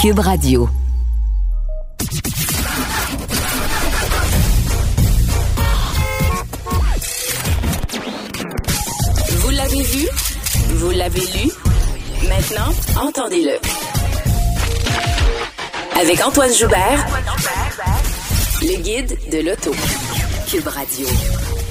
Cube Radio. Vous l'avez vu? Vous l'avez lu? Maintenant, entendez-le. Avec Antoine Joubert, le guide de l'auto. Cube Radio.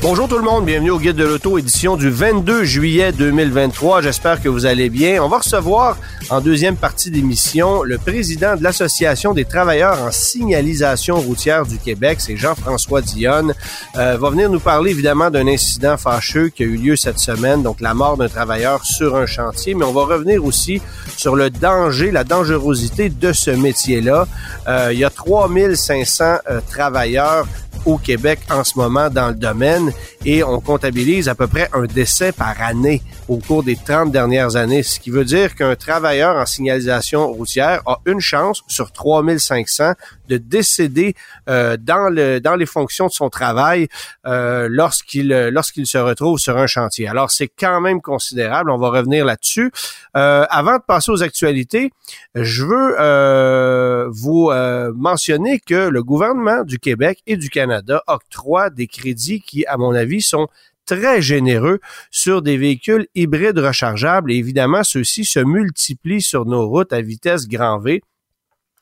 Bonjour tout le monde, bienvenue au Guide de l'auto, édition du 22 juillet 2023. J'espère que vous allez bien. On va recevoir en deuxième partie d'émission le président de l'Association des travailleurs en signalisation routière du Québec, c'est Jean-François Dionne. Euh, va venir nous parler évidemment d'un incident fâcheux qui a eu lieu cette semaine, donc la mort d'un travailleur sur un chantier, mais on va revenir aussi sur le danger, la dangerosité de ce métier-là. Euh, il y a 3500 euh, travailleurs au Québec en ce moment dans le domaine et on comptabilise à peu près un décès par année au cours des 30 dernières années, ce qui veut dire qu'un travailleur en signalisation routière a une chance sur 3500 de décéder euh, dans le dans les fonctions de son travail euh, lorsqu'il lorsqu'il se retrouve sur un chantier. Alors c'est quand même considérable. On va revenir là-dessus. Euh, avant de passer aux actualités, je veux euh, vous euh, mentionner que le gouvernement du Québec et du Canada octroient des crédits qui, à mon avis, sont très généreux sur des véhicules hybrides rechargeables et évidemment ceux-ci se multiplient sur nos routes à vitesse grand V.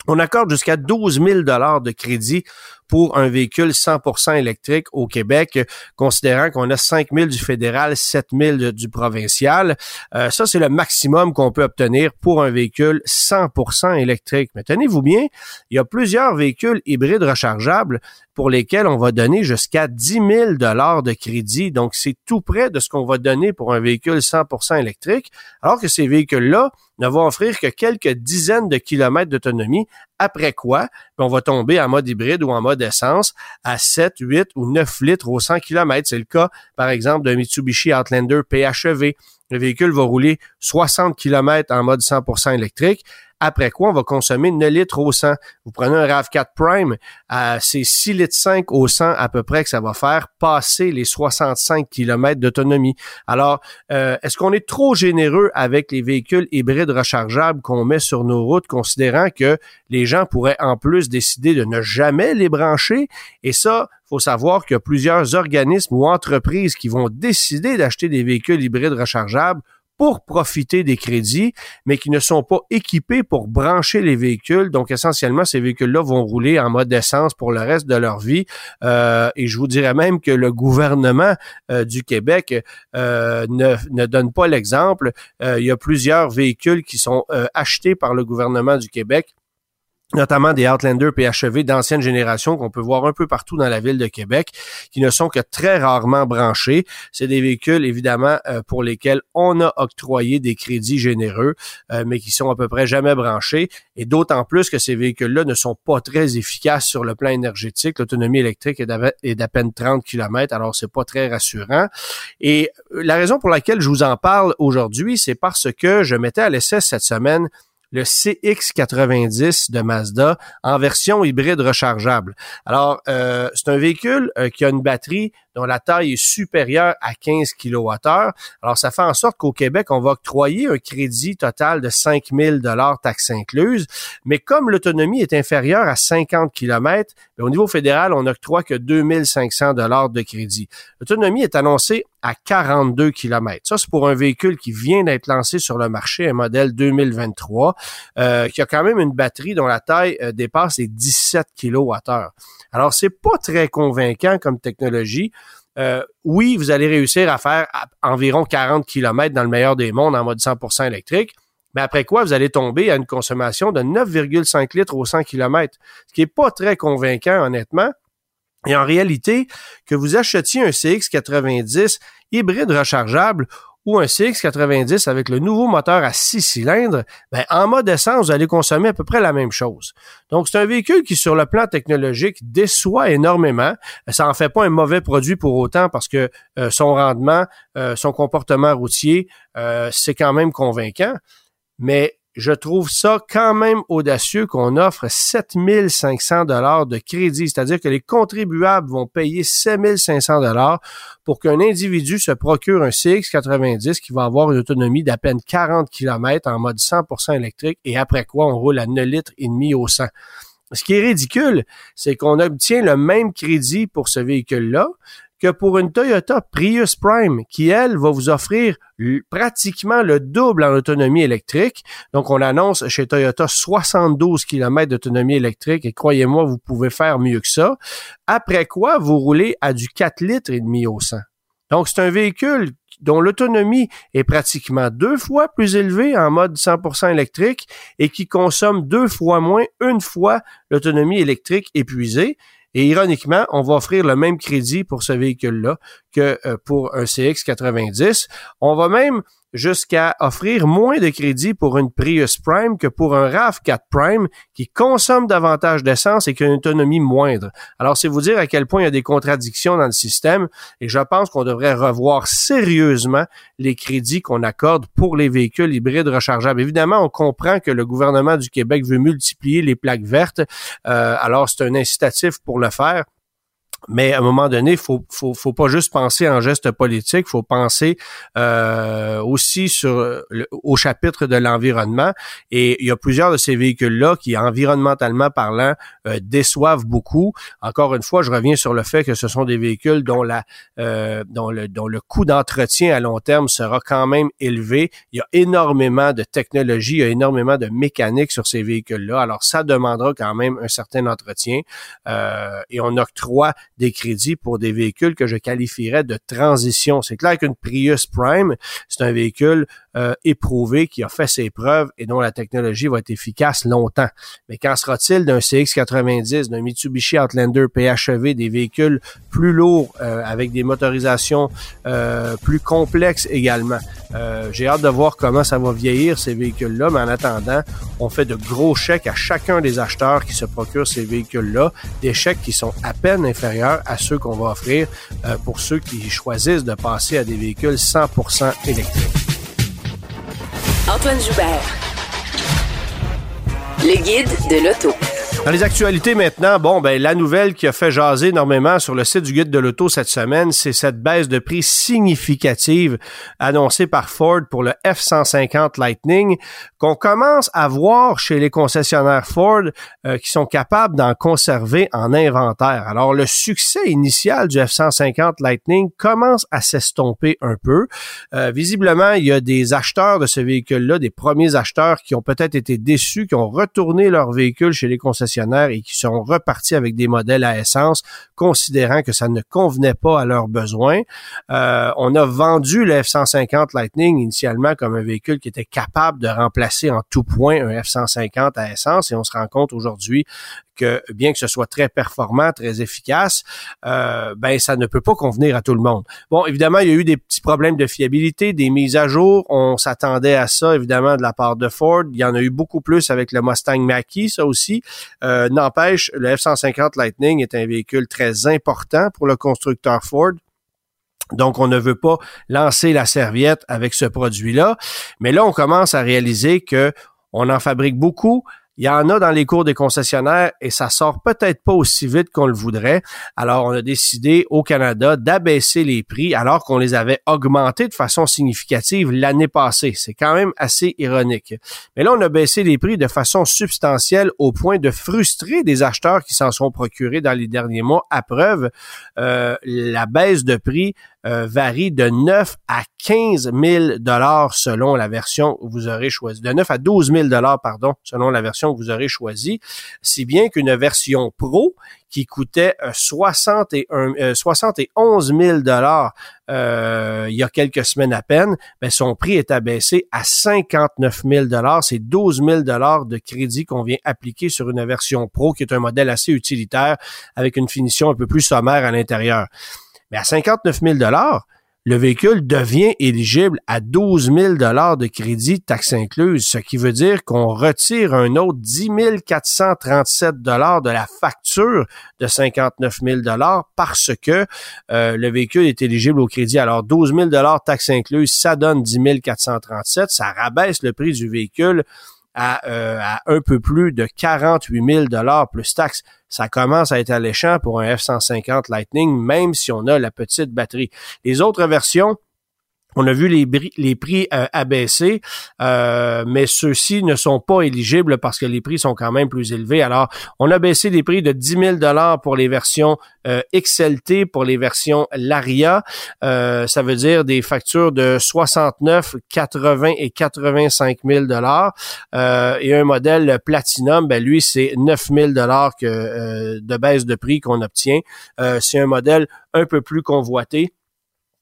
On accorde jusqu'à 12 000 dollars de crédit pour un véhicule 100% électrique au Québec, considérant qu'on a 5 000 du fédéral, 7 000 du provincial. Euh, ça, c'est le maximum qu'on peut obtenir pour un véhicule 100% électrique. Mais tenez-vous bien, il y a plusieurs véhicules hybrides rechargeables pour lesquels on va donner jusqu'à 10 000 dollars de crédit. Donc, c'est tout près de ce qu'on va donner pour un véhicule 100% électrique, alors que ces véhicules-là ne vont offrir que quelques dizaines de kilomètres d'autonomie, après quoi, on va tomber en mode hybride ou en mode essence à 7, 8 ou 9 litres au 100 km. C'est le cas, par exemple, d'un Mitsubishi Outlander PHEV. Le véhicule va rouler 60 km en mode 100% électrique après quoi on va consommer 9 litres au 100. Vous prenez un RAV4 Prime, euh, c'est 6 litres 5 au 100 à peu près que ça va faire passer les 65 km d'autonomie. Alors, euh, est-ce qu'on est trop généreux avec les véhicules hybrides rechargeables qu'on met sur nos routes, considérant que les gens pourraient en plus décider de ne jamais les brancher? Et ça, faut savoir qu'il y a plusieurs organismes ou entreprises qui vont décider d'acheter des véhicules hybrides rechargeables pour profiter des crédits, mais qui ne sont pas équipés pour brancher les véhicules. Donc, essentiellement, ces véhicules-là vont rouler en mode essence pour le reste de leur vie. Euh, et je vous dirais même que le gouvernement euh, du Québec euh, ne, ne, donne pas l'exemple. il y a plusieurs véhicules qui sont achetés par le gouvernement du Québec notamment des Outlander PHEV d'ancienne génération qu'on peut voir un peu partout dans la ville de Québec, qui ne sont que très rarement branchés. C'est des véhicules, évidemment, euh, pour lesquels on a octroyé des crédits généreux, euh, mais qui sont à peu près jamais branchés. Et d'autant plus que ces véhicules-là ne sont pas très efficaces sur le plan énergétique. L'autonomie électrique est d'à peine 30 km, alors c'est pas très rassurant. Et la raison pour laquelle je vous en parle aujourd'hui, c'est parce que je mettais à l'essai cette semaine le CX90 de Mazda en version hybride rechargeable. Alors, euh, c'est un véhicule euh, qui a une batterie dont la taille est supérieure à 15 kWh. Alors, ça fait en sorte qu'au Québec, on va octroyer un crédit total de 5 000 taxes incluses. Mais comme l'autonomie est inférieure à 50 km, au niveau fédéral, on octroie que 2 500 de crédit. L'autonomie est annoncée à 42 km. Ça, c'est pour un véhicule qui vient d'être lancé sur le marché, un modèle 2023, euh, qui a quand même une batterie dont la taille euh, dépasse les 17 kWh. Alors, c'est pas très convaincant comme technologie. Euh, oui, vous allez réussir à faire environ 40 km dans le meilleur des mondes en mode 100% électrique, mais après quoi, vous allez tomber à une consommation de 9,5 litres au 100 km, ce qui est pas très convaincant, honnêtement. Et en réalité, que vous achetiez un CX90 hybride rechargeable ou un CX90 avec le nouveau moteur à 6 cylindres, ben, en mode essence, vous allez consommer à peu près la même chose. Donc, c'est un véhicule qui, sur le plan technologique, déçoit énormément. Ça en fait pas un mauvais produit pour autant parce que euh, son rendement, euh, son comportement routier, euh, c'est quand même convaincant. Mais je trouve ça quand même audacieux qu'on offre 7500 dollars de crédit, c'est-à-dire que les contribuables vont payer 7500 dollars pour qu'un individu se procure un CX90 qui va avoir une autonomie d'à peine 40 km en mode 100% électrique et après quoi on roule à 9 litres et demi au 100. Ce qui est ridicule, c'est qu'on obtient le même crédit pour ce véhicule-là, que pour une Toyota Prius Prime, qui, elle, va vous offrir pratiquement le double en autonomie électrique. Donc, on annonce chez Toyota 72 km d'autonomie électrique et croyez-moi, vous pouvez faire mieux que ça. Après quoi, vous roulez à du 4 litres et demi au 100. Donc, c'est un véhicule dont l'autonomie est pratiquement deux fois plus élevée en mode 100% électrique et qui consomme deux fois moins une fois l'autonomie électrique épuisée. Et ironiquement, on va offrir le même crédit pour ce véhicule-là que euh, pour un CX90. On va même jusqu'à offrir moins de crédit pour une Prius Prime que pour un RAV4 Prime qui consomme davantage d'essence et qui a une autonomie moindre. Alors, c'est vous dire à quel point il y a des contradictions dans le système et je pense qu'on devrait revoir sérieusement les crédits qu'on accorde pour les véhicules hybrides rechargeables. Évidemment, on comprend que le gouvernement du Québec veut multiplier les plaques vertes. Euh, alors, c'est un incitatif pour le faire. Mais à un moment donné, faut, faut, faut pas juste penser en geste politique, faut penser euh, aussi sur au chapitre de l'environnement. Et il y a plusieurs de ces véhicules-là qui, environnementalement parlant, euh, déçoivent beaucoup. Encore une fois, je reviens sur le fait que ce sont des véhicules dont la euh, dont le dont le coût d'entretien à long terme sera quand même élevé. Il y a énormément de technologie, il y a énormément de mécanique sur ces véhicules-là. Alors ça demandera quand même un certain entretien euh, et on octroie des crédits pour des véhicules que je qualifierais de transition. C'est clair qu'une Prius Prime, c'est un véhicule euh, éprouvé qui a fait ses preuves et dont la technologie va être efficace longtemps. Mais qu'en sera-t-il d'un CX90, d'un Mitsubishi Outlander PHEV, des véhicules plus lourds euh, avec des motorisations euh, plus complexes également? J'ai hâte de voir comment ça va vieillir ces véhicules-là, mais en attendant, on fait de gros chèques à chacun des acheteurs qui se procurent ces véhicules-là, des chèques qui sont à peine inférieurs à ceux qu'on va offrir euh, pour ceux qui choisissent de passer à des véhicules 100% électriques. Antoine Joubert. Le guide de l'auto. Dans les actualités maintenant, bon, ben, la nouvelle qui a fait jaser énormément sur le site du guide de l'auto cette semaine, c'est cette baisse de prix significative annoncée par Ford pour le F-150 Lightning qu'on commence à voir chez les concessionnaires Ford euh, qui sont capables d'en conserver en inventaire. Alors, le succès initial du F-150 Lightning commence à s'estomper un peu. Euh, visiblement, il y a des acheteurs de ce véhicule-là, des premiers acheteurs qui ont peut-être été déçus, qui ont retourné leur véhicule chez les concessionnaires et qui sont repartis avec des modèles à essence, considérant que ça ne convenait pas à leurs besoins. Euh, on a vendu le F-150 Lightning initialement comme un véhicule qui était capable de remplacer en tout point un F-150 à essence et on se rend compte aujourd'hui que bien que ce soit très performant, très efficace, euh, ben ça ne peut pas convenir à tout le monde. Bon, évidemment, il y a eu des petits problèmes de fiabilité, des mises à jour. On s'attendait à ça, évidemment, de la part de Ford. Il y en a eu beaucoup plus avec le Mustang Mach-E, ça aussi. Euh, n'empêche, le F-150 Lightning est un véhicule très important pour le constructeur Ford. Donc, on ne veut pas lancer la serviette avec ce produit-là. Mais là, on commence à réaliser que on en fabrique beaucoup il y en a dans les cours des concessionnaires et ça sort peut-être pas aussi vite qu'on le voudrait. Alors, on a décidé au Canada d'abaisser les prix alors qu'on les avait augmentés de façon significative l'année passée. C'est quand même assez ironique. Mais là, on a baissé les prix de façon substantielle au point de frustrer des acheteurs qui s'en sont procurés dans les derniers mois. À preuve, euh, la baisse de prix euh, varie de 9 à 15 000 dollars selon la version que vous aurez choisie. De 9 à 12 000 dollars, pardon, selon la version que vous aurez choisie. Si bien qu'une version Pro qui coûtait 61, euh, 71 000 euh, dollars il y a quelques semaines à peine, ben son prix est abaissé à 59 000 dollars. C'est 12 000 dollars de crédit qu'on vient appliquer sur une version Pro qui est un modèle assez utilitaire avec une finition un peu plus sommaire à l'intérieur. Mais à 59 000 le véhicule devient éligible à 12 000 de crédit taxe incluse, ce qui veut dire qu'on retire un autre 10 437 de la facture de 59 000 parce que euh, le véhicule est éligible au crédit. Alors 12 000 taxe incluse, ça donne 10 437, ça rabaisse le prix du véhicule à, à un peu plus de 48 000 dollars plus taxes ça commence à être alléchant pour un F-150 Lightning, même si on a la petite batterie. Les autres versions, on a vu les, les prix euh, abaisser, euh, mais ceux-ci ne sont pas éligibles parce que les prix sont quand même plus élevés. Alors, on a baissé les prix de 10 000 dollars pour les versions euh, XLT, pour les versions Laria. ça veut dire des factures de 69, 80 et 85 000 dollars. et un modèle Platinum, ben lui, c'est 9 000 dollars de baisse de prix qu'on obtient. c'est un modèle un peu plus convoité.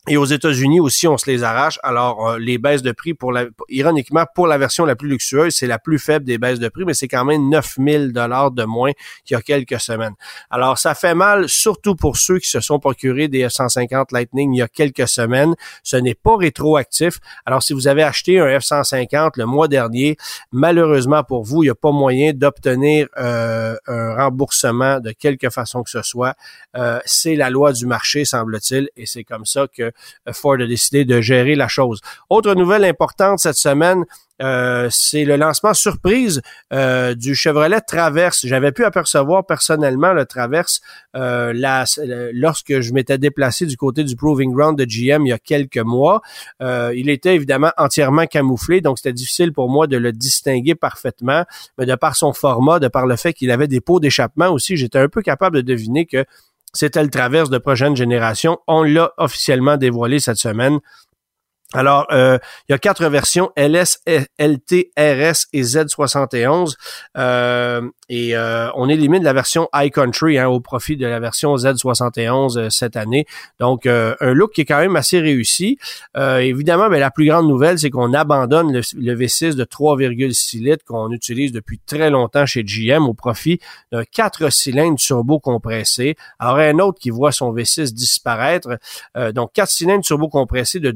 Et aux États-Unis aussi, on se les arrache. Alors, euh, les baisses de prix, pour la, ironiquement, pour la version la plus luxueuse, c'est la plus faible des baisses de prix, mais c'est quand même 9000 dollars de moins qu'il y a quelques semaines. Alors, ça fait mal, surtout pour ceux qui se sont procurés des F-150 Lightning il y a quelques semaines. Ce n'est pas rétroactif. Alors, si vous avez acheté un F-150 le mois dernier, malheureusement pour vous, il n'y a pas moyen d'obtenir euh, un remboursement de quelque façon que ce soit. Euh, c'est la loi du marché, semble-t-il, et c'est comme ça que Ford a décidé de gérer la chose. Autre nouvelle importante cette semaine, euh, c'est le lancement surprise euh, du Chevrolet Traverse. J'avais pu apercevoir personnellement le Traverse euh, lorsque je m'étais déplacé du côté du Proving Ground de GM il y a quelques mois. il était évidemment entièrement camouflé, donc c'était difficile pour moi de le distinguer parfaitement. Mais de par son format, de par le fait qu'il avait des pots d'échappement aussi, j'étais un peu capable de deviner que c'était le traverse de prochaine génération. On l'a officiellement dévoilé cette semaine. Alors, euh, il y a quatre versions, LS, LT, RS et Z71. Euh, et euh, on élimine la version iCountry hein, au profit de la version Z71 euh, cette année. Donc, un look qui est quand même assez réussi. évidemment, mais ben, la plus grande nouvelle, c'est qu'on abandonne le, V6 de 3,6 litres qu'on utilise depuis très longtemps chez GM au profit d'un 4 cylindres turbo compressé. Alors, un autre qui voit son V6 disparaître. donc, 4 cylindres turbo compressé de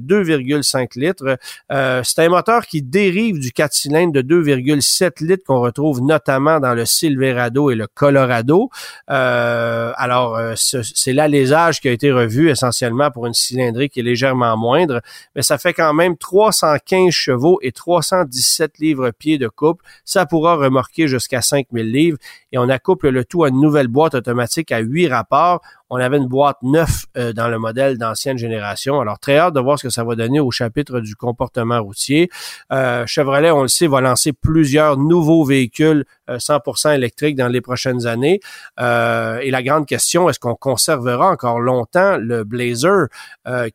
2,5 5 litres. Euh, c'est un moteur qui dérive du 4 cylindres de 2,7 litres qu'on retrouve notamment dans le Silverado et le Colorado. Euh, alors, euh, c'est l'alésage qui a été revu essentiellement pour une cylindrée qui est légèrement moindre, mais ça fait quand même 315 chevaux et 317 livres-pieds de couple. Ça pourra remorquer jusqu'à 5000 livres et on accouple le tout à une nouvelle boîte automatique à 8 rapports. On avait une boîte neuf euh, dans le modèle d'ancienne génération. Alors, très hâte de voir ce que ça va donner au chapitre du comportement routier. Euh, Chevrolet, on le sait, va lancer plusieurs nouveaux véhicules 100% euh, électriques dans les prochaines années. et la grande question, est-ce qu'on conservera encore longtemps le Blazer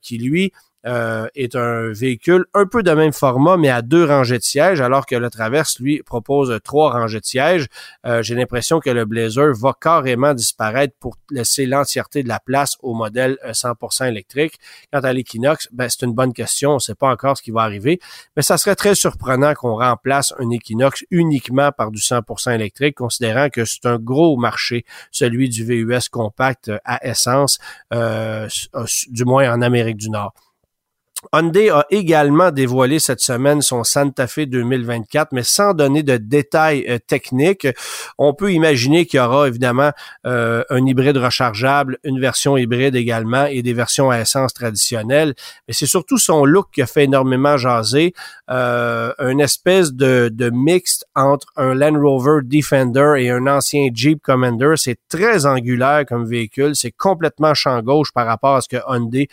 qui, lui, euh, est un véhicule un peu de même format, mais à deux rangées de sièges, alors que le Traverse, lui, propose trois rangées de sièges. Euh, j'ai l'impression que le Blazer va carrément disparaître pour laisser l'entièreté de la place au modèle 100% euh, électrique. Quant à l'Equinox, ben, c'est une bonne question. On ne sait pas encore ce qui va arriver, mais ça serait très surprenant qu'on remplace un Equinox uniquement par du 100% électrique, considérant que c'est un gros marché, celui du VUS compact à essence, du moins en Amérique du Nord. Hyundai a également dévoilé cette semaine son Santa Fe 2024, mais sans donner de détails euh, techniques. On peut imaginer qu'il y aura évidemment euh, un hybride rechargeable, une version hybride également et des versions à essence traditionnelles. Mais c'est surtout son look qui a fait énormément jaser. Euh, une espèce de, de mixte entre un Land Rover Defender et un ancien Jeep Commander. C'est très angulaire comme véhicule. C'est complètement champ gauche par rapport à ce que Hyundai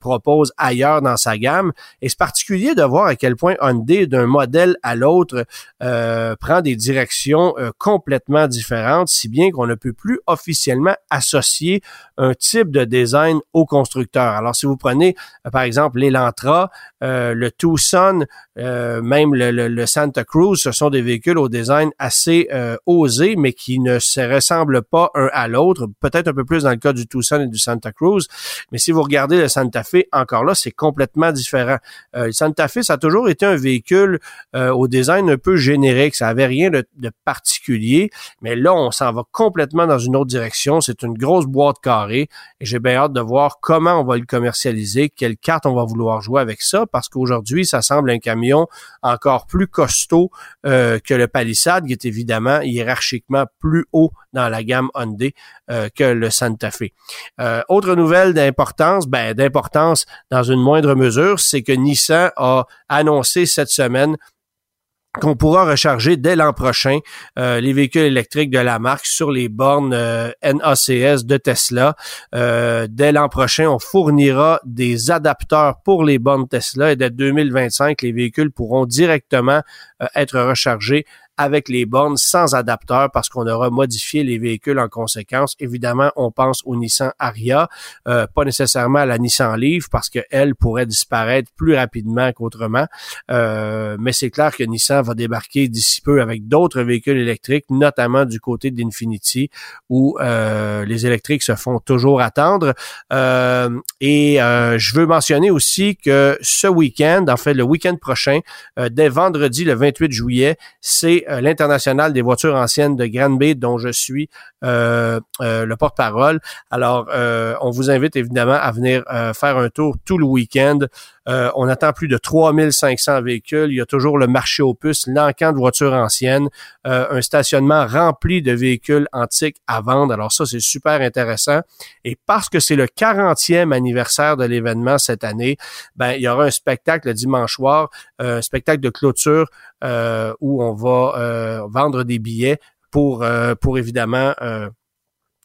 propose ailleurs dans sa gamme. Et c'est particulier de voir à quel point Hyundai, d'un modèle à l'autre, euh, prend des directions euh, complètement différentes, si bien qu'on ne peut plus officiellement associer un type de design au constructeur. Alors, si vous prenez, euh, par exemple, l'Elantra, le Tucson, même le, Santa Cruz, ce sont des véhicules au design assez osé, mais qui ne se ressemblent pas un à l'autre. Peut-être un peu plus dans le cas du Tucson et du Santa Cruz. Mais si vous regardez le Santa Fe, encore là, c'est complètement différent. Euh, le Santa Fe, ça a toujours été un véhicule euh, au design un peu générique. Ça avait rien de, particulier. Mais là, on s'en va complètement dans une autre direction. C'est une grosse boîte carrée. J'ai bien hâte de voir comment on va le commercialiser, quelle carte on va vouloir jouer avec ça, parce qu'aujourd'hui, ça semble un camion encore plus costaud euh, que le Palisade, qui est évidemment hiérarchiquement plus haut dans la gamme Hyundai que le Santa Fe. autre nouvelle d'importance, ben d'importance dans une moindre mesure, c'est que Nissan a annoncé cette semaine qu'on pourra recharger dès l'an prochain euh, les véhicules électriques de la marque sur les bornes euh, NACS de Tesla. Euh, dès l'an prochain, on fournira des adapteurs pour les bornes Tesla et dès 2025, les véhicules pourront directement être rechargés avec les bornes sans adapteur parce qu'on aura modifié les véhicules en conséquence. Évidemment, on pense au Nissan Aria, euh, pas nécessairement à la Nissan Leaf parce qu'elle pourrait disparaître plus rapidement qu'autrement. Euh, mais c'est clair que Nissan va débarquer d'ici peu avec d'autres véhicules électriques, notamment du côté d'Infinity où euh, les électriques se font toujours attendre. et je veux mentionner aussi que ce week-end, en fait le week-end prochain, dès vendredi le 28 juillet, c'est euh, l'international des voitures anciennes de Granby, dont je suis euh, euh, le porte-parole. Alors, on vous invite évidemment à venir faire un tour tout le week-end. on attend plus de 3500 véhicules. Il y a toujours le marché aux puces, l'encan de voitures anciennes, un stationnement rempli de véhicules antiques à vendre. Alors ça, c'est super intéressant. Et parce que c'est le 40e anniversaire de l'événement cette année, ben, il y aura un spectacle le dimanche soir, un spectacle de clôture euh, où on va euh, vendre des billets pour, euh, pour évidemment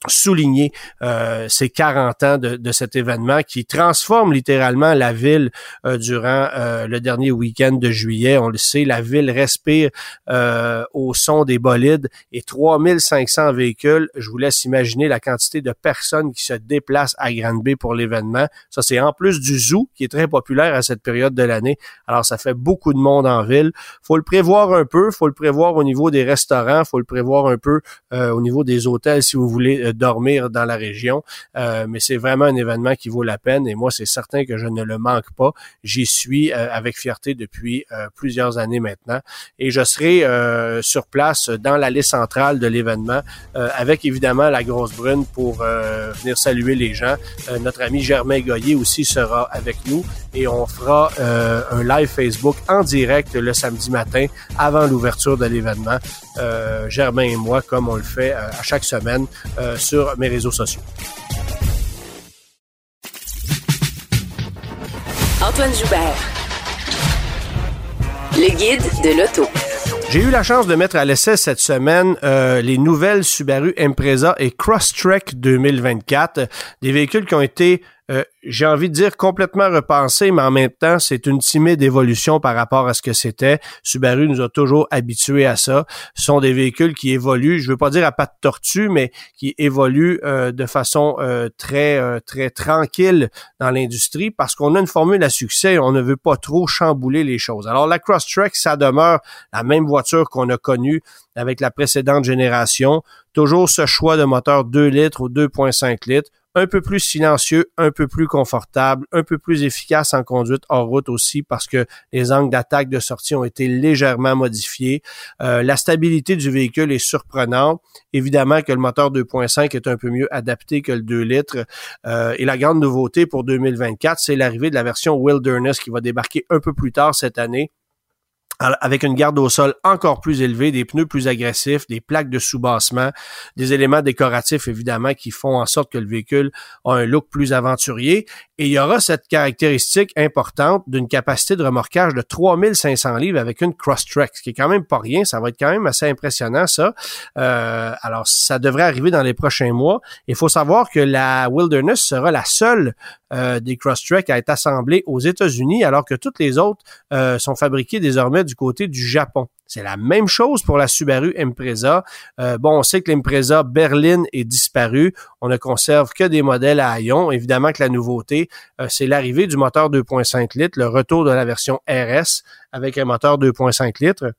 souligner euh, ces 40 ans de, cet événement qui transforme littéralement la ville euh, durant euh, le dernier week-end de juillet. On le sait, la ville respire au son des bolides et 3500 véhicules. Je vous laisse imaginer la quantité de personnes qui se déplacent à Granby pour l'événement. Ça, c'est en plus du zoo qui est très populaire à cette période de l'année. Alors, ça fait beaucoup de monde en ville. faut le prévoir un peu, faut le prévoir au niveau des restaurants, faut le prévoir un peu au niveau des hôtels si vous voulez dormir dans la région. Euh, mais c'est vraiment un événement qui vaut la peine et moi, c'est certain que je ne le manque pas. J'y suis euh, avec fierté depuis euh, plusieurs années maintenant et je serai sur place dans l'allée centrale de l'événement avec évidemment la grosse brune pour venir saluer les gens. notre ami Germain Goyer aussi sera avec nous et on fera un live Facebook en direct le samedi matin avant l'ouverture de l'événement. Germain et moi, comme on le fait à chaque semaine sur mes réseaux sociaux. Antoine Joubert. Le guide de l'auto. J'ai eu la chance de mettre à l'essai cette semaine euh, les nouvelles Subaru Impreza et Crosstrek 2024, des véhicules qui ont été euh, j'ai envie de dire complètement repensé, mais en même temps, c'est une timide évolution par rapport à ce que c'était. Subaru nous a toujours habitués à ça. Ce sont des véhicules qui évoluent, je veux pas dire à pas de tortue, mais qui évoluent euh, de façon euh, très très tranquille dans l'industrie parce qu'on a une formule à succès on ne veut pas trop chambouler les choses. Alors la Crosstrek, ça demeure la même voiture qu'on a connue avec la précédente génération. Toujours ce choix de moteur 2 litres ou 2.5 litres un peu plus silencieux, un peu plus confortable, un peu plus efficace en conduite hors route aussi parce que les angles d'attaque de sortie ont été légèrement modifiés. Euh, la stabilité du véhicule est surprenante. Évidemment que le moteur 2.5 est un peu mieux adapté que le 2 litres. Euh, et la grande nouveauté pour 2024, c'est l'arrivée de la version Wilderness qui va débarquer un peu plus tard cette année avec une garde au sol encore plus élevée, des pneus plus agressifs, des plaques de soubassement, des éléments décoratifs évidemment qui font en sorte que le véhicule a un look plus aventurier. Et il y aura cette caractéristique importante d'une capacité de remorquage de 3500 livres avec une Crosstrek, ce qui est quand même pas rien. Ça va être quand même assez impressionnant ça. Euh, alors ça devrait arriver dans les prochains mois. Il faut savoir que la Wilderness sera la seule euh, des Crosstrek à être assemblée aux États-Unis, alors que toutes les autres euh, sont fabriquées désormais du côté du Japon. C'est la même chose pour la Subaru Impreza. Euh, bon, on sait que l'Impreza Berlin est disparue. On ne conserve que des modèles à ion. Évidemment que la nouveauté, euh, c'est l'arrivée du moteur 2.5 litres, le retour de la version RS avec un moteur 2.5 litres.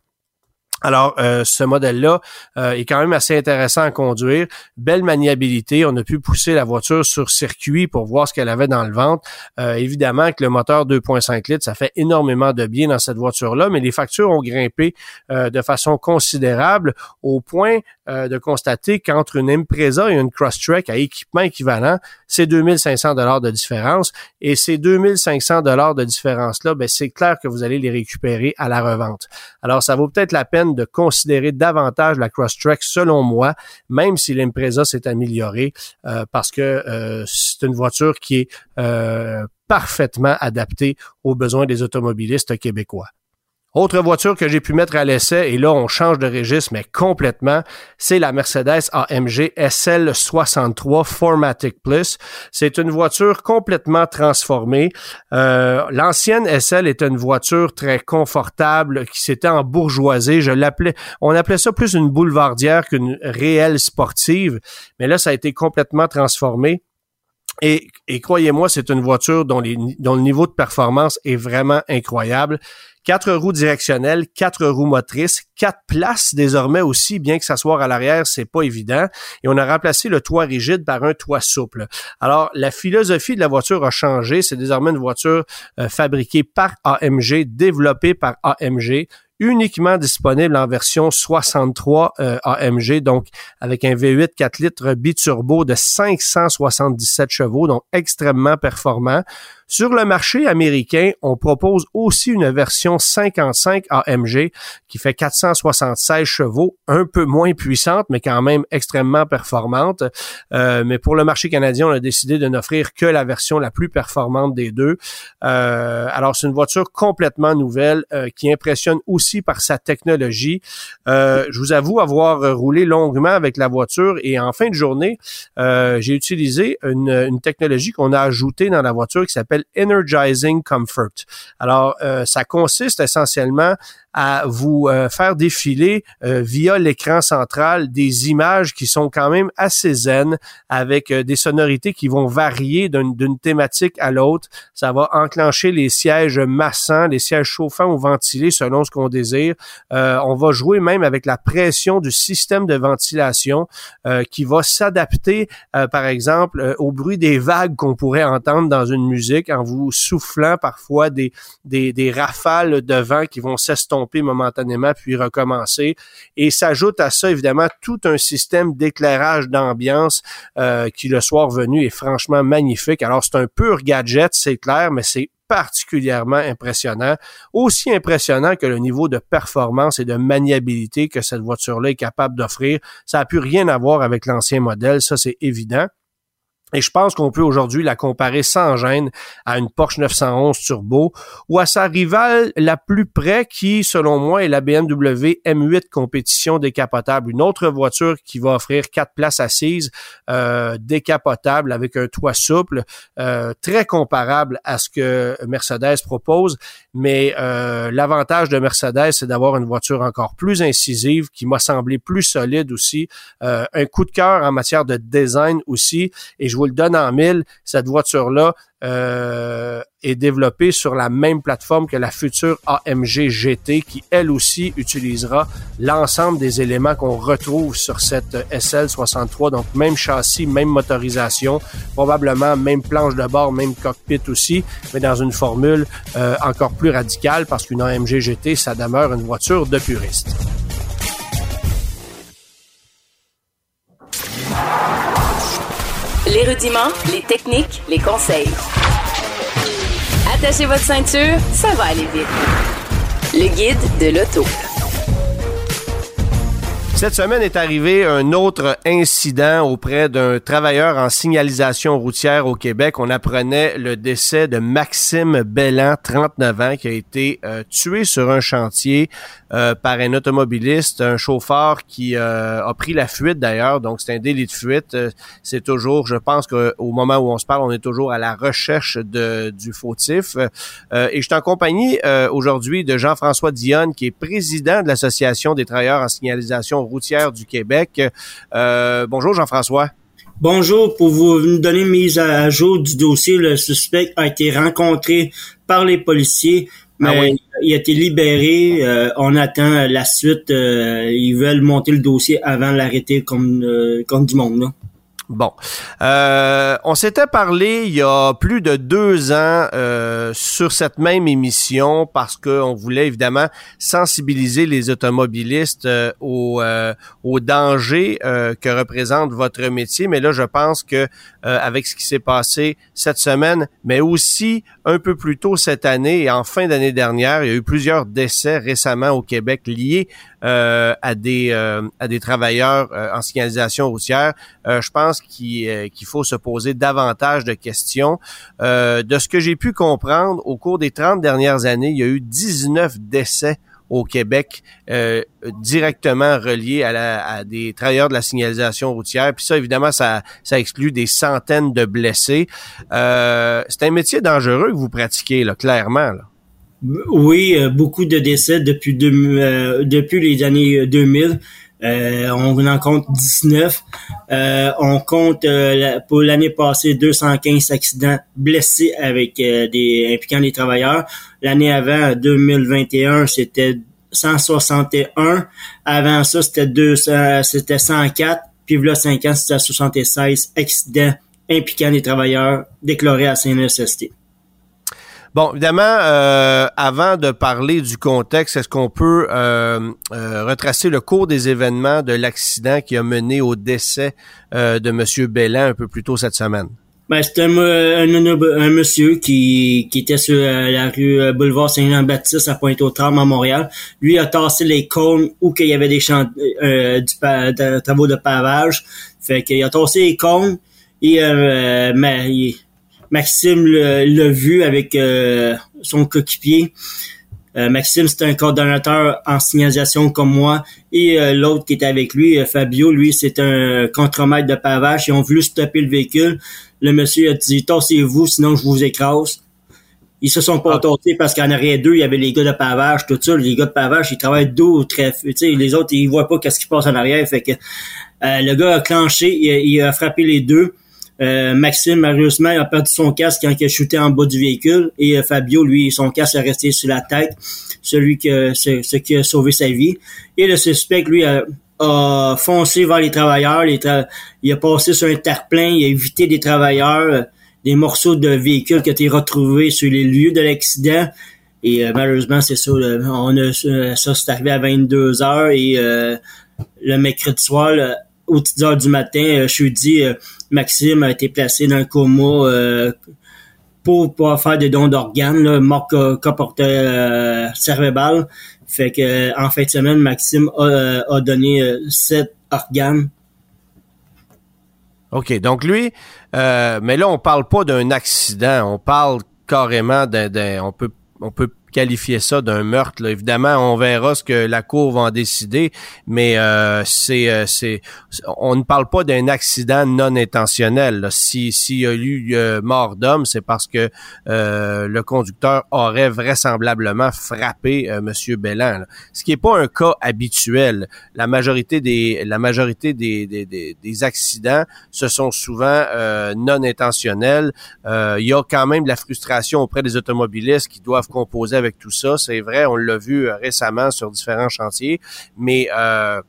Alors, euh, ce modèle-là euh, est quand même assez intéressant à conduire. Belle maniabilité. On a pu pousser la voiture sur circuit pour voir ce qu'elle avait dans le ventre. Euh, évidemment que le moteur 2.5 litres, ça fait énormément de bien dans cette voiture-là, mais les factures ont grimpé de façon considérable au point de constater qu'entre une Impreza et une Crosstrek à équipement équivalent, c'est 2500 dollars de différence. Et ces 2500 dollars de différence-là, ben, c'est clair que vous allez les récupérer à la revente. Alors, ça vaut peut-être la peine de considérer davantage la Crosstrek selon moi, même si l'Impreza s'est améliorée, euh, parce que euh, c'est une voiture qui est euh, parfaitement adaptée aux besoins des automobilistes québécois. Autre voiture que j'ai pu mettre à l'essai, et là on change de registre, mais complètement, c'est la Mercedes AMG SL63 Formatic Plus. C'est une voiture complètement transformée. Euh, l'ancienne SL était une voiture très confortable qui s'était bourgeoisie. Je l'appelais, on appelait ça plus une boulevardière qu'une réelle sportive, mais là ça a été complètement transformé. Et, croyez-moi, c'est une voiture dont, le niveau de performance est vraiment incroyable. Quatre roues directionnelles, quatre roues motrices, quatre places désormais aussi, bien que s'asseoir à l'arrière, c'est pas évident. Et on a remplacé le toit rigide par un toit souple. Alors, la philosophie de la voiture a changé. C'est désormais une voiture euh, fabriquée par AMG, développée par AMG, uniquement disponible en version 63 euh, AMG, donc avec un V8 4 litres biturbo de 577 chevaux, donc extrêmement performant. Sur le marché américain, on propose aussi une version 55 AMG qui fait 476 chevaux, un peu moins puissante, mais quand même extrêmement performante. Euh, mais pour le marché canadien, on a décidé de n'offrir que la version la plus performante des deux. Euh, alors, c'est une voiture complètement nouvelle euh, qui impressionne aussi par sa technologie. je vous avoue avoir roulé longuement avec la voiture et en fin de journée, j'ai utilisé une, une technologie qu'on a ajoutée dans la voiture qui s'appelle Energizing Comfort. Alors, euh, ça consiste essentiellement à vous euh, faire défiler euh, via l'écran central des images qui sont quand même assez zen, avec des sonorités qui vont varier d'une thématique à l'autre. Ça va enclencher les sièges massants, les sièges chauffants ou ventilés selon ce qu'on désire. on va jouer même avec la pression du système de ventilation qui va s'adapter, par exemple, au bruit des vagues qu'on pourrait entendre dans une musique en vous soufflant parfois des, des, rafales de vent qui vont s'estomper momentanément puis recommencer. Et s'ajoute à ça évidemment tout un système d'éclairage d'ambiance euh, qui le soir venu est franchement magnifique. Alors c'est un pur gadget, c'est clair, mais c'est particulièrement impressionnant, aussi impressionnant que le niveau de performance et de maniabilité que cette voiture-là est capable d'offrir. Ça n'a plus rien à voir avec l'ancien modèle, ça c'est évident. Et je pense qu'on peut aujourd'hui la comparer sans gêne à une Porsche 911 Turbo ou à sa rivale la plus près qui, selon moi, est la BMW M8 compétition décapotable. Une autre voiture qui va offrir quatre places assises euh, décapotables avec un toit souple, euh, très comparable à ce que Mercedes propose. Mais euh, l'avantage de Mercedes, c'est d'avoir une voiture encore plus incisive qui m'a semblé plus solide aussi. Euh, un coup de cœur en matière de design aussi. Et je vous le donne en mille, cette voiture-là euh, est développée sur la même plateforme que la future AMG GT qui, elle aussi, utilisera l'ensemble des éléments qu'on retrouve sur cette SL63. Donc, même châssis, même motorisation, probablement même planche de bord, même cockpit aussi, mais dans une formule euh, encore plus radicale parce qu'une AMG GT, ça demeure une voiture de puriste. Les rudiments, les techniques, les conseils. Attachez votre ceinture, ça va aller vite. Le guide de l'auto. Cette semaine est arrivé un autre incident auprès d'un travailleur en signalisation routière au Québec. On apprenait le décès de Maxime Bellan, 39 ans, qui a été euh, tué sur un chantier euh, par un automobiliste, un chauffeur qui euh, a pris la fuite d'ailleurs. Donc c'est un délit de fuite. c'est toujours, je pense qu'au moment où on se parle, on est toujours à la recherche de, du fautif. et je suis en compagnie aujourd'hui de Jean-François Dionne, qui est président de l'Association des travailleurs en signalisation routière du Québec. Euh, bonjour Jean-François. Bonjour, pour vous donner une mise à jour du dossier, le suspect a été rencontré par les policiers, ah mais il a été libéré. Euh, on attend la suite. Euh, ils veulent monter le dossier avant l'arrêter comme, comme du monde. Là. Bon, euh, on s'était parlé il y a plus de deux ans euh, sur cette même émission parce qu'on voulait évidemment sensibiliser les automobilistes euh, au, euh, au danger que représente votre métier. Mais là, je pense que avec ce qui s'est passé cette semaine, mais aussi un peu plus tôt cette année et en fin d'année dernière, il y a eu plusieurs décès récemment au Québec liés à des à des travailleurs en signalisation routière. je pense euh, qu'il faut se poser davantage de questions. Euh, de ce que j'ai pu comprendre, au cours des 30 dernières années, il y a eu 19 décès au Québec euh, directement reliés à, des travailleurs de la signalisation routière. Puis ça, évidemment, ça, exclut des centaines de blessés. C'est un métier dangereux que vous pratiquez, là, clairement. Oui, beaucoup de décès depuis, depuis les années 2000. Euh, on en compte 19. Euh, on compte euh, pour l'année passée 215 accidents blessés avec des impliquant des travailleurs. L'année avant, 2021, c'était 161. Avant ça, c'était 200, c'était 104. Puis là, 5 ans, c'était 76 accidents impliquant des travailleurs déclarés à CNSST. Bon, évidemment, euh, avant de parler du contexte, est-ce qu'on peut euh, euh, retracer le cours des événements de l'accident qui a mené au décès de M. Bellan un peu plus tôt cette semaine? Ben, c'était un, un, monsieur qui, qui était sur la rue Boulevard Saint-Jean-Baptiste à Pointe-aux-Trembles à Montréal. Lui a tassé les cônes où qu'il y avait des champs, du, travaux de pavage. Fait qu'il a tassé les cônes et mais, il, Maxime l'a vu avec euh, son coéquipier. Euh, Maxime, c'est un coordonnateur en signalisation comme moi. Et euh, l'autre qui était avec lui, Fabio, lui, c'est un contremaître de pavage. Ils ont voulu stopper le véhicule. Le monsieur a dit, tassez-vous, sinon je vous écrase. Ils se sont pas ah. parce qu'en arrière d'eux, il y avait les gars de pavage, tout ça. Les gars de pavage, ils travaillent dos très, les autres, ils voient pas qu'est-ce qui se passe en arrière. Fait que le gars a clenché, il a frappé les deux. Euh, Maxime, malheureusement, a perdu son casque quand il a chuté en bas du véhicule. Et euh, Fabio, lui, son casque est resté sur la tête, celui que ce, qui a sauvé sa vie. Et le suspect, lui, a, foncé vers les travailleurs. il a passé sur un terre-plein, il a évité des travailleurs, euh, des morceaux de véhicules qui ont été retrouvés sur les lieux de l'accident. Et malheureusement, c'est ça. On a, ça, c'est arrivé à 22 heures et le mercredi soir, aux 10 heures du matin, euh, jeudi, euh, Maxime a été placé dans un coma euh, pour pouvoir faire des dons d'organes, mort portait cérébral. Fait que en fin de semaine, Maxime a, donné sept organes. OK, donc lui, mais là, on parle pas d'un accident, on parle carrément d'un, on peut, on peut qualifier ça d'un meurtre. Évidemment, on verra ce que la cour va en décider, mais euh, c'est, euh, c'est, on ne parle pas d'un accident non intentionnel. Si s'il y a eu euh, mort d'homme, c'est parce que le conducteur aurait vraisemblablement frappé Monsieur Bellan. Ce qui n'est pas un cas habituel. La majorité des la majorité des, des, des, des accidents, ce sont souvent non intentionnels. Il y a quand même de la frustration auprès des automobilistes qui doivent composer avec avec tout ça. C'est vrai, on l'a vu euh, récemment sur différents chantiers, mais euh,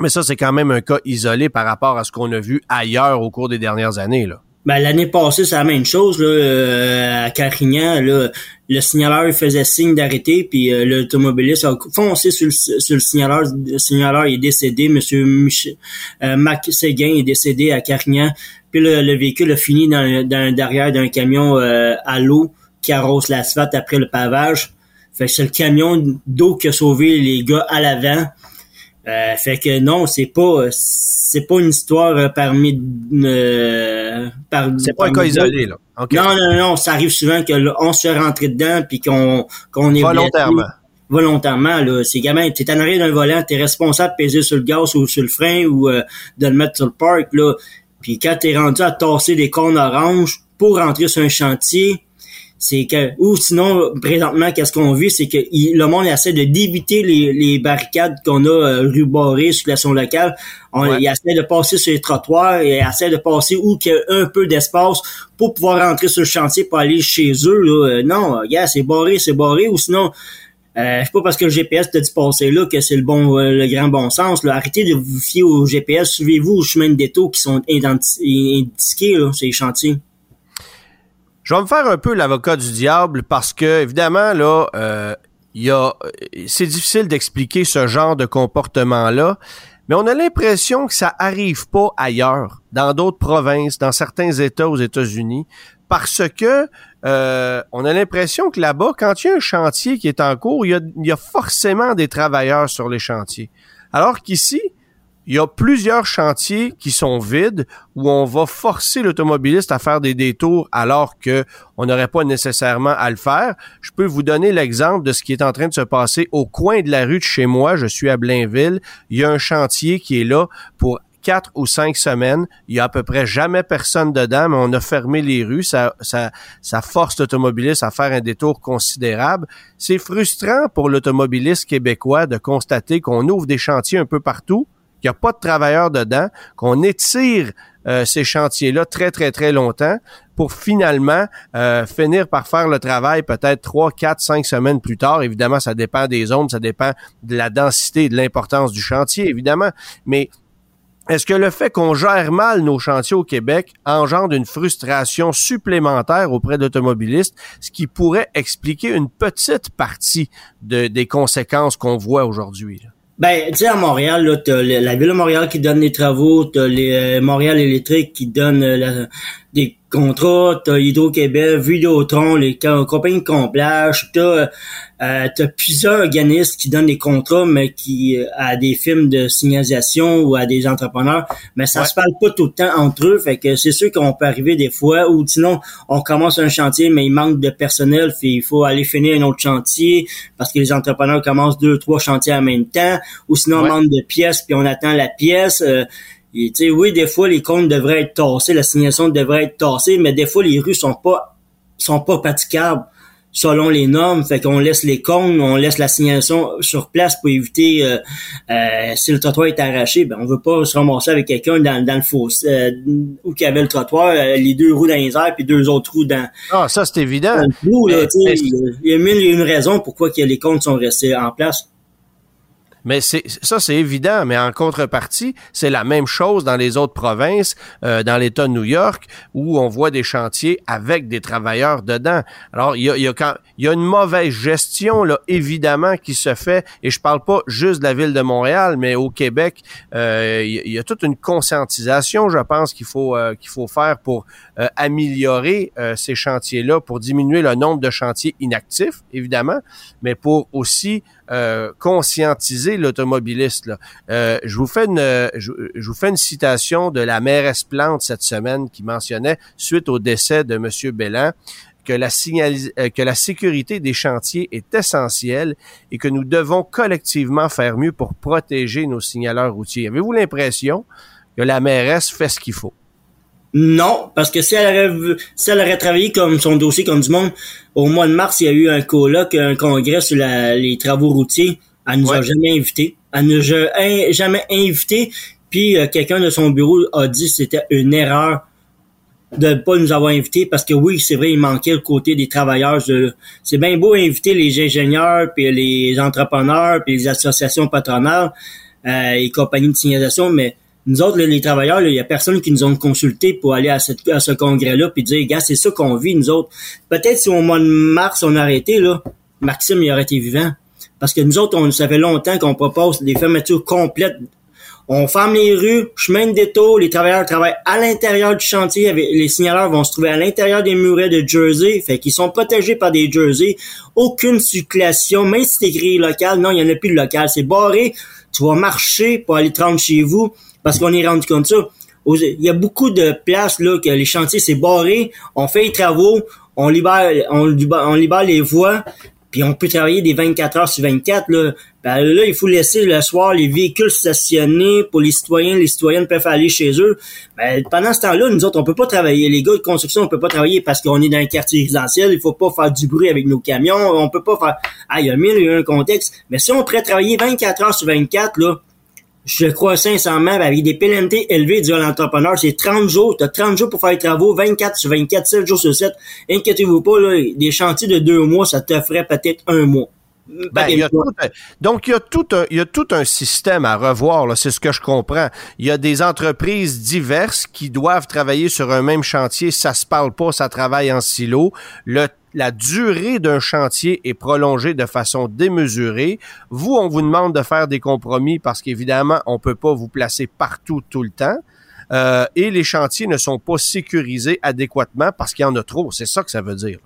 mais ça, c'est quand même un cas isolé par rapport à ce qu'on a vu ailleurs au cours des dernières années. Là. Ben, l'année passée, c'est la même chose. Là, euh, à Carignan, là, le signaleur faisait signe d'arrêter, puis l'automobiliste a foncé sur le, sur le signaleur. Le signaleur est décédé. Monsieur Mac Séguin est décédé à Carignan. Puis le, véhicule a fini dans, dans derrière d'un camion à l'eau qui arrose l'asphalte après le pavage. Fait que c'est le camion d'eau qui a sauvé les gars à l'avant. Euh, fait que non, c'est pas c'est pas une histoire euh, parmi euh, par C'est pas un cas isolé là. Non non non, ça arrive souvent qu'on se fait rentrer dedans puis qu'on qu'on est volontairement. volontairement là, c'est gamin, t'es en arrière d'un volant, t'es responsable de peser sur le gaz ou sur le frein ou euh, de le mettre sur le parc là. Puis quand t'es rendu à tasser des cônes oranges pour rentrer sur un chantier, c'est que ou sinon présentement qu'est-ce qu'on vit c'est que le monde essaie de débiter les, les barricades qu'on a euh, ruborées sur la son locale on il essaie de passer sur les trottoirs et essaie de passer où qu'il y a un peu d'espace pour pouvoir rentrer sur le chantier pour aller chez eux là. Euh, non gars c'est barré c'est barré ou sinon euh, c'est pas parce que le GPS t'a dit passer là que c'est le bon euh, le grand bon sens. Là. Arrêtez de vous fier au GPS, suivez-vous aux chemins de détour qui sont indiqués là, ces chantiers. Je vais me faire un peu l'avocat du diable parce que, évidemment, là, euh, il y a, c'est difficile d'expliquer ce genre de comportement-là, mais on a l'impression que ça arrive pas ailleurs, dans d'autres provinces, dans certains États aux États-Unis, parce que euh, on a l'impression que là-bas, quand il y a un chantier qui est en cours, il y a forcément des travailleurs sur les chantiers. Alors qu'ici, il y a plusieurs chantiers qui sont vides où on va forcer l'automobiliste à faire des détours alors que on n'aurait pas nécessairement à le faire. Je peux vous donner l'exemple de ce qui est en train de se passer au coin de la rue de chez moi. Je suis à Blainville. Il y a un chantier qui est là pour quatre ou cinq semaines. Il y a à peu près jamais personne dedans, mais on a fermé les rues. Ça, ça, ça force l'automobiliste à faire un détour considérable. C'est frustrant pour l'automobiliste québécois de constater qu'on ouvre des chantiers un peu partout, qu'il n'y a pas de travailleurs dedans, qu'on étire euh, ces chantiers-là très, très, très longtemps pour finalement euh, finir par faire le travail peut-être trois, quatre, cinq semaines plus tard. Évidemment, ça dépend des zones, ça dépend de la densité et de l'importance du chantier, évidemment. Mais est-ce que le fait qu'on gère mal nos chantiers au Québec engendre une frustration supplémentaire auprès d'automobilistes, ce qui pourrait expliquer une petite partie de, des conséquences qu'on voit aujourd'hui? Ben, tu sais, à Montréal, là, t'as la ville de Montréal qui donne les travaux, t'as les euh, Montréal électrique qui donne euh, des contrats, t'as Hydro-Québec, Vidéotron, les compagnies de comblage, t'as euh, t'as plusieurs organismes qui donnent des contrats, mais qui euh, à des films de signalisation ou à des entrepreneurs, mais ça se parle pas tout le temps entre eux, fait que c'est sûr qu'on peut arriver des fois, ou sinon on commence un chantier, mais il manque de personnel, fait il faut aller finir un autre chantier parce que les entrepreneurs commencent deux, trois chantiers en même temps, ou sinon on manque de pièces, puis on attend la pièce. Euh, et, oui, des fois, les comptes devraient être tassés, la signalisation devrait être tassée, mais des fois, les rues sont pas sont pas praticables selon les normes. Fait qu'on laisse les cônes, on laisse la signalisation sur place pour éviter euh, euh, si le trottoir est arraché, ben on veut pas se ramasser avec quelqu'un dans, dans le fossé euh, où il y avait le trottoir, les deux roues dans les airs puis deux autres roues dans. Ah, ça c'est évident. il y a une raison pourquoi que les cônes sont restés en place. Mais ça, c'est évident. Mais en contrepartie, c'est la même chose dans les autres provinces, euh, dans l'État de New York, où on voit des chantiers avec des travailleurs dedans. Alors, il y a, une mauvaise gestion, là, évidemment, qui se fait. Et je parle pas juste de la ville de Montréal, mais au Québec, euh, il, y a, toute une conscientisation, je pense, qu'il faut euh, qu'il faut faire pour améliorer ces chantiers-là, pour diminuer le nombre de chantiers inactifs, évidemment, mais pour aussi euh, conscientiser l'automobiliste. Euh, je vous fais une je, vous fais une citation de la mairesse Plante cette semaine qui mentionnait suite au décès de Monsieur Bellan que la, euh, que la sécurité des chantiers est essentielle et que nous devons collectivement faire mieux pour protéger nos signaleurs routiers. Avez-vous l'impression que la mairesse fait ce qu'il faut? Non, parce que si elle aurait, si elle aurait travaillé comme son dossier comme du monde, au mois de mars, il y a eu un colloque, un congrès sur les travaux routiers. Elle nous a jamais invités. Elle nous a jamais invité. Puis euh, quelqu'un de son bureau a dit que c'était une erreur de ne pas nous avoir invités parce que oui, c'est vrai, il manquait le côté des travailleurs. c'est bien beau inviter les ingénieurs, puis les entrepreneurs, puis les associations patronales euh, et compagnies de signalisation, mais nous autres, les travailleurs, il y a personne qui nous ont consulté pour aller à, ce congrès-là puis dire, gars, c'est ça qu'on vit, nous autres. Peut-être si au mois de mars, on a arrêté, là, Maxime, il aurait été vivant. Parce que nous autres, on, ça fait longtemps qu'on propose des fermetures complètes. On ferme les rues, chemin de détour, les travailleurs travaillent à l'intérieur du chantier, les signaleurs vont se trouver à l'intérieur des murets de Jersey, fait qu'ils sont protégés par des Jersey. Aucune circulation, même si c'est écrit local, non, il n'y en a plus de local, c'est barré. Tu vas marcher pour aller te rendre chez vous parce qu'on est rendu comme ça. Il y a beaucoup de places là que les chantiers c'est barré, on fait les travaux, on libère, on, libère les voies, puis on peut travailler des 24 heures sur 24 là. Ben là, il faut laisser le soir les véhicules stationnés pour les citoyens, les citoyennes peuvent aller chez eux. Ben, pendant ce temps-là, nous autres, on peut pas travailler. Les gars de construction, on peut pas travailler parce qu'on est dans un quartier résidentiel. Il faut pas faire du bruit avec nos camions. On peut pas faire. Ah, il y a mille et un contexte. Mais si on pourrait travailler 24 heures sur 24 là, je crois sincèrement, avec des pénalités élevées durant l'entrepreneur, c'est 30 jours. Tu as 30 jours pour faire les travaux, 24 sur 24, 7 jours sur 7. Inquiétez-vous pas, là, des chantiers de deux mois, ça te ferait peut-être un mois. Ben, il y a tout donc, il y, a tout un, il y a tout un système à revoir, c'est ce que je comprends. Il y a des entreprises diverses qui doivent travailler sur un même chantier. Ça se parle pas, ça travaille en silo. Le la durée d'un chantier est prolongée de façon démesurée. Vous, on vous demande de faire des compromis parce qu'évidemment, on peut pas vous placer partout tout le temps. Euh, et les chantiers ne sont pas sécurisés adéquatement parce qu'il y en a trop. C'est ça que ça veut dire.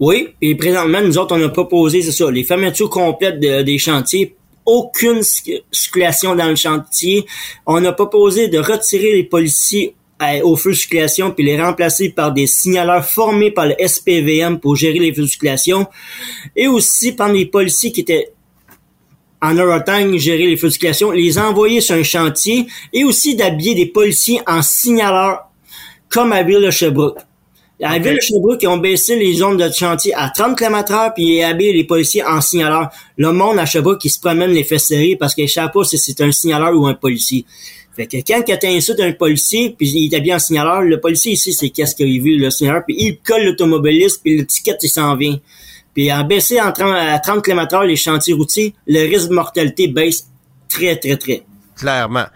Oui, et présentement, nous autres, on a proposé, c'est ça, les fermetures complètes des chantiers aucune circulation dans le chantier. On a proposé de retirer les policiers au feu de circulation puis les remplacer par des signaleurs formés par le SPVM pour gérer les circulation et aussi par les policiers qui étaient en Eurotank gérer les circulation, les envoyer sur un chantier et aussi d'habiller des policiers en signaleurs comme à Ville de Sherbrooke. À Ville de Sherbrooke, ils ont baissé les zones de chantier à 30 km heure puis ils habillent les policiers en signaleurs. Le monde à Sherbrooke qui se promène les fait serrer parce qu'ils savent pas si c'est un signaleur ou un policier. Fait que quand tu insultes un policier, puis il est bien en signaleur, le policier ici, c'est qu'est-ce qu'il a vu, le signaleur, puis il colle l'automobiliste, puis l'étiquette, il s'en vient. Puis en baissé en 30, à 30 km les chantiers routiers, le risque de mortalité baisse très, très, très. Clairement.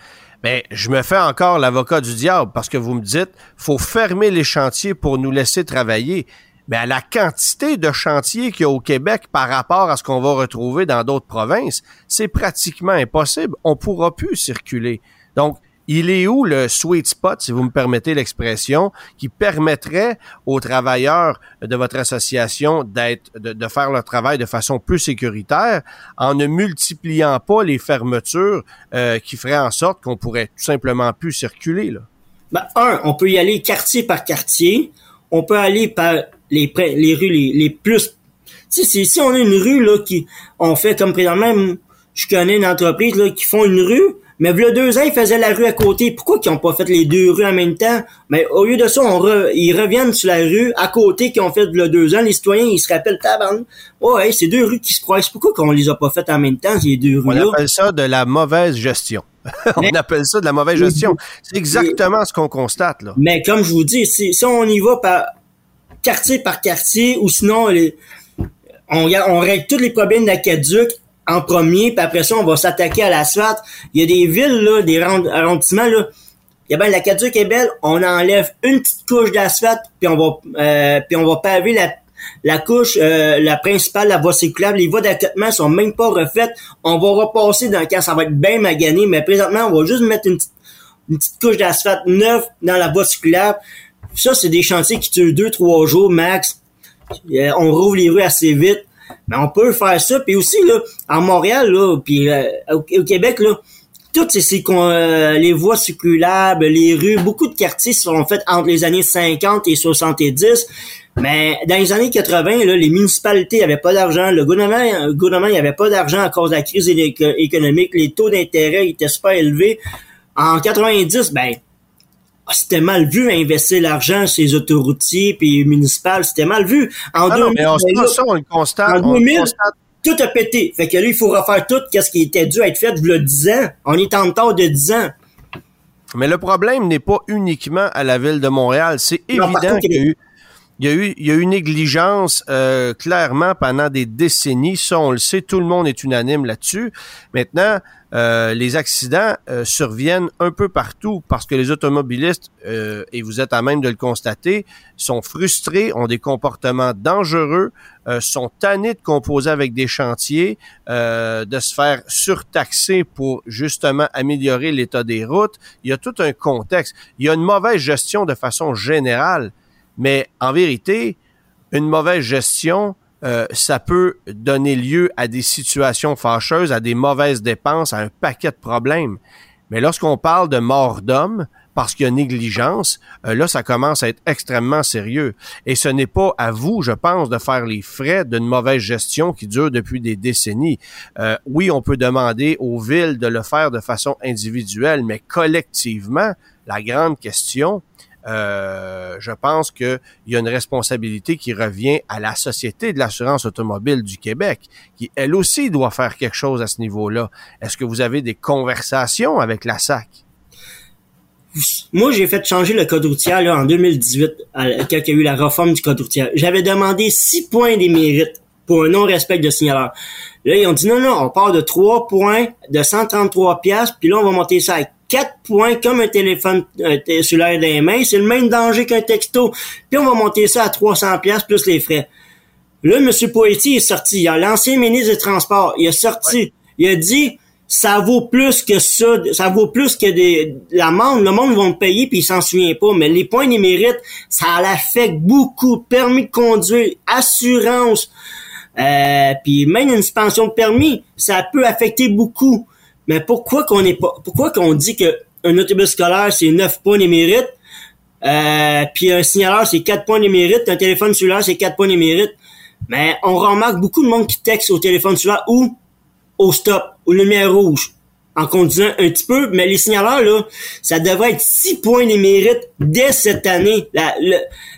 Mais je me fais encore l'avocat du diable parce que vous me dites, faut fermer les chantiers pour nous laisser travailler. Mais à la quantité de chantiers qu'il y a au Québec par rapport à ce qu'on va retrouver dans d'autres provinces, c'est pratiquement impossible. On pourra plus circuler. Donc, il est où le sweet spot, si vous me permettez l'expression, qui permettrait aux travailleurs de votre association d'être, de, faire leur travail de façon plus sécuritaire en ne multipliant pas les fermetures euh, qui feraient en sorte qu'on pourrait tout simplement plus circuler, là? Ben, un, on peut y aller quartier par quartier. On peut aller par les, les rues les, les plus... Si, si, si on a une rue, là, qui, on fait comme présentement, je connais une entreprise, là, qui font une rue, mais le deux ans, ils faisaient la rue à côté. Pourquoi ils n'ont pas fait les deux rues en même temps? Mais au lieu de ça, on ils reviennent sur la rue à côté qui ont fait le deux ans. Les citoyens, ils se rappellent tabarn. Hey, c'est deux rues qui se croisent. Pourquoi qu'on les a pas faites en même temps, ces deux rues-là? On appelle ça de la mauvaise gestion. on appelle ça de la mauvaise gestion. C'est exactement ce qu'on constate, là. Mais comme je vous dis, si, on y va par quartier par quartier, ou sinon, on, on règle tous les problèmes d'aqueduc en premier, puis après ça, on va s'attaquer à l'asphalte. Il y a des villes, là, des arrondissements, là. Il la Caduc est belle, on enlève une petite couche d'asphalte, puis on va euh, puis on va paver la, la couche, euh, la principale, la voie circulable, les voies d'accotement sont même pas refaites. On va repasser dans le cas, ça va être bien magané, mais présentement, on va juste mettre une petite, une petite couche d'asphalte neuve dans la voie circulable. Ça, c'est des chantiers qui durent deux, trois jours max. Euh, on rouvre les rues assez vite. Mais on peut faire ça. Puis aussi, là, en Montréal, là, puis euh, au, Québec, là, toutes ces, euh, les voies circulables, les rues, beaucoup de quartiers sont faits entre les années 50 et 70. Mais dans les années 80, là, les municipalités n'avaient pas d'argent. Le gouvernement, le gouvernement n'avait pas d'argent à cause de la crise économique. Les taux d'intérêt étaient super élevés. En 90, ben, ah, c'était mal vu investir l'argent chez les autoroutiers puis municipales, c'était mal vu. En 2000, ah mais on, ça, on le constate. En 2000, tout a pété. Fait que là, il faut refaire tout ce qui était dû être fait a 10 ans. On est en temps de 10 ans. Mais le problème n'est pas uniquement à la ville de Montréal. C'est évident qu'il y a eu il y a eu, il y a négligence euh, clairement pendant des décennies. Ça, on le sait, tout le monde est unanime là-dessus. Maintenant, euh, les accidents euh, surviennent un peu partout parce que les automobilistes, et vous êtes à même de le constater, sont frustrés, ont des comportements dangereux, sont tannés de composer avec des chantiers, de se faire surtaxer pour justement améliorer l'état des routes. Il y a tout un contexte. Il y a une mauvaise gestion de façon générale mais en vérité, une mauvaise gestion, euh, ça peut donner lieu à des situations fâcheuses, à des mauvaises dépenses, à un paquet de problèmes. Mais lorsqu'on parle de mort d'homme, parce qu'il y a négligence, euh, là, ça commence à être extrêmement sérieux. Et ce n'est pas à vous, je pense, de faire les frais d'une mauvaise gestion qui dure depuis des décennies. Euh, oui, on peut demander aux villes de le faire de façon individuelle, mais collectivement, la grande question, euh, je pense qu'il y a une responsabilité qui revient à la Société de l'assurance automobile du Québec, qui elle aussi doit faire quelque chose à ce niveau-là. Est-ce que vous avez des conversations avec la SAC? Moi, j'ai fait changer le code routier là, en 2018, quand il y a eu la réforme du code routier. J'avais demandé six points des mérites pour un non-respect de signaleur. Là, ils ont dit non, non, on part de trois points de 133 pièces, puis là, on va monter ça 4 points comme un téléphone sur l'air des mains. C'est le même danger qu'un texto. Puis on va monter ça à 300 pièces plus les frais. Là, M. Poitier est sorti. Il a l'ancien ministre des Transports. Il est sorti. Il a dit, ça vaut plus que ça. Ça vaut plus que des, l'amende. Le monde va me payer puis il s'en souvient pas. Mais les points des mérites, ça l'affecte beaucoup. Permis de conduire, assurance, Euh, puis même une suspension de permis, ça peut affecter beaucoup. Mais pourquoi qu'on est pas, pourquoi qu'on dit que un autobus scolaire c'est 9 points de mérite, euh, puis un signaleur c'est 4 points de mérite, un téléphone cellulaire c'est 4 points de mérite. Mais on remarque beaucoup de monde qui texte au téléphone cellulaire ou au stop, aux lumières rouges en conduisant un petit peu, mais les signaleurs, là, ça devrait être 6 points de mérite dès cette année. La,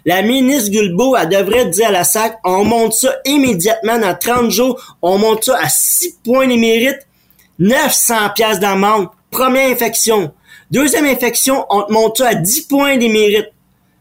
la ministre Gulbo, elle devrait dire à la SAC, on monte ça immédiatement dans 30 jours, on monte ça à 6 points de mérite, 900 pièces d'amende, première infection. Deuxième infection, on monte ça à 10 points de mérite.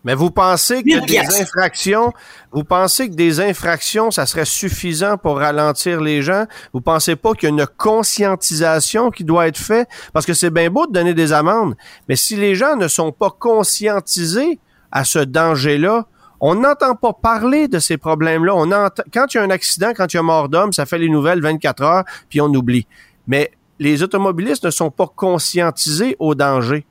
Mais vous pensez que des infractions, vous pensez que des infractions, ça serait suffisant pour ralentir les gens? Vous pensez pas qu'il y a une conscientisation qui doit être faite? Parce que c'est bien beau de donner des amendes, mais si les gens ne sont pas conscientisés à ce danger-là, on n'entend pas parler de ces problèmes-là. On entend, quand il y a un accident, quand il y a mort d'homme, ça fait les nouvelles 24 heures, puis on oublie. Mais les automobilistes ne sont pas conscientisés au danger.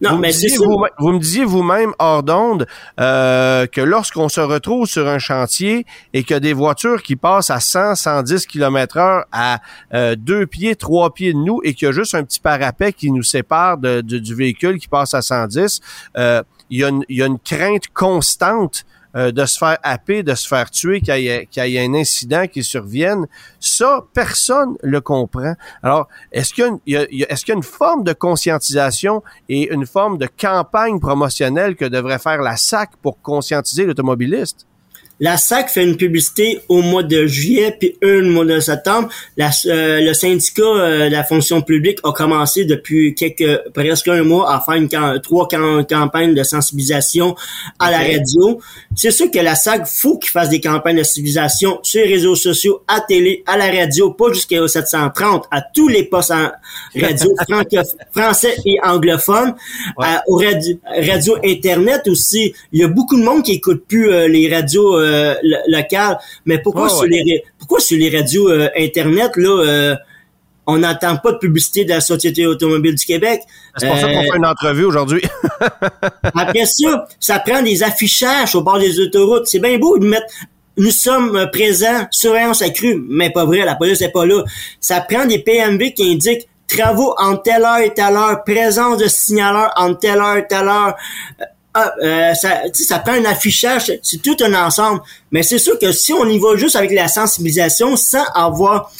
Non, vous mais c'est vous, vous, me disiez vous-même hors d'onde euh, que lorsqu'on se retrouve sur un chantier et que des voitures qui passent à 100, 110 km heure à euh, deux pieds, trois pieds de nous et qu'il y a juste un petit parapet qui nous sépare de, du véhicule qui passe à 110, euh, il, y a une, il y a une crainte constante euh, de se faire happer, de se faire tuer, qu'il y, ait un incident qui survienne. Ça, personne le comprend. Alors, est-ce qu'il y, qu'il y a une forme de conscientisation et une forme de campagne promotionnelle que devrait faire la SAC pour conscientiser l'automobiliste? La SAC fait une publicité au mois de juillet puis une au mois de septembre. La, euh, le syndicat euh, de la fonction publique a commencé depuis quelques presque un mois à faire une trois campagnes de sensibilisation à la radio. C'est sûr que la SAC faut qu'il fasse des campagnes de sensibilisation sur les réseaux sociaux, à télé, à la radio, pas jusqu'à 730, à tous les postes en radio français et anglophones, à, aux radio, internet aussi. Il y a beaucoup de monde qui écoute plus euh, les radios euh, local. Mais pourquoi sur les pourquoi sur les radios euh, internet là euh, on n'entend pas de publicité de la Société automobile du Québec? C'est pour ça qu'on fait une entrevue aujourd'hui. après ça, ça prend des affichages au bord des autoroutes. C'est bien beau de mettre nous sommes présents, surveillance accrue, mais pas vrai, la police n'est pas là. Ça prend des PMV qui indiquent travaux en telle heure et telle heure, présence de signaleurs en telle heure et telle heure, ah, euh, ça, ça prend un affichage, c'est tout un ensemble. Mais c'est sûr que si on y va juste avec la sensibilisation sans avoir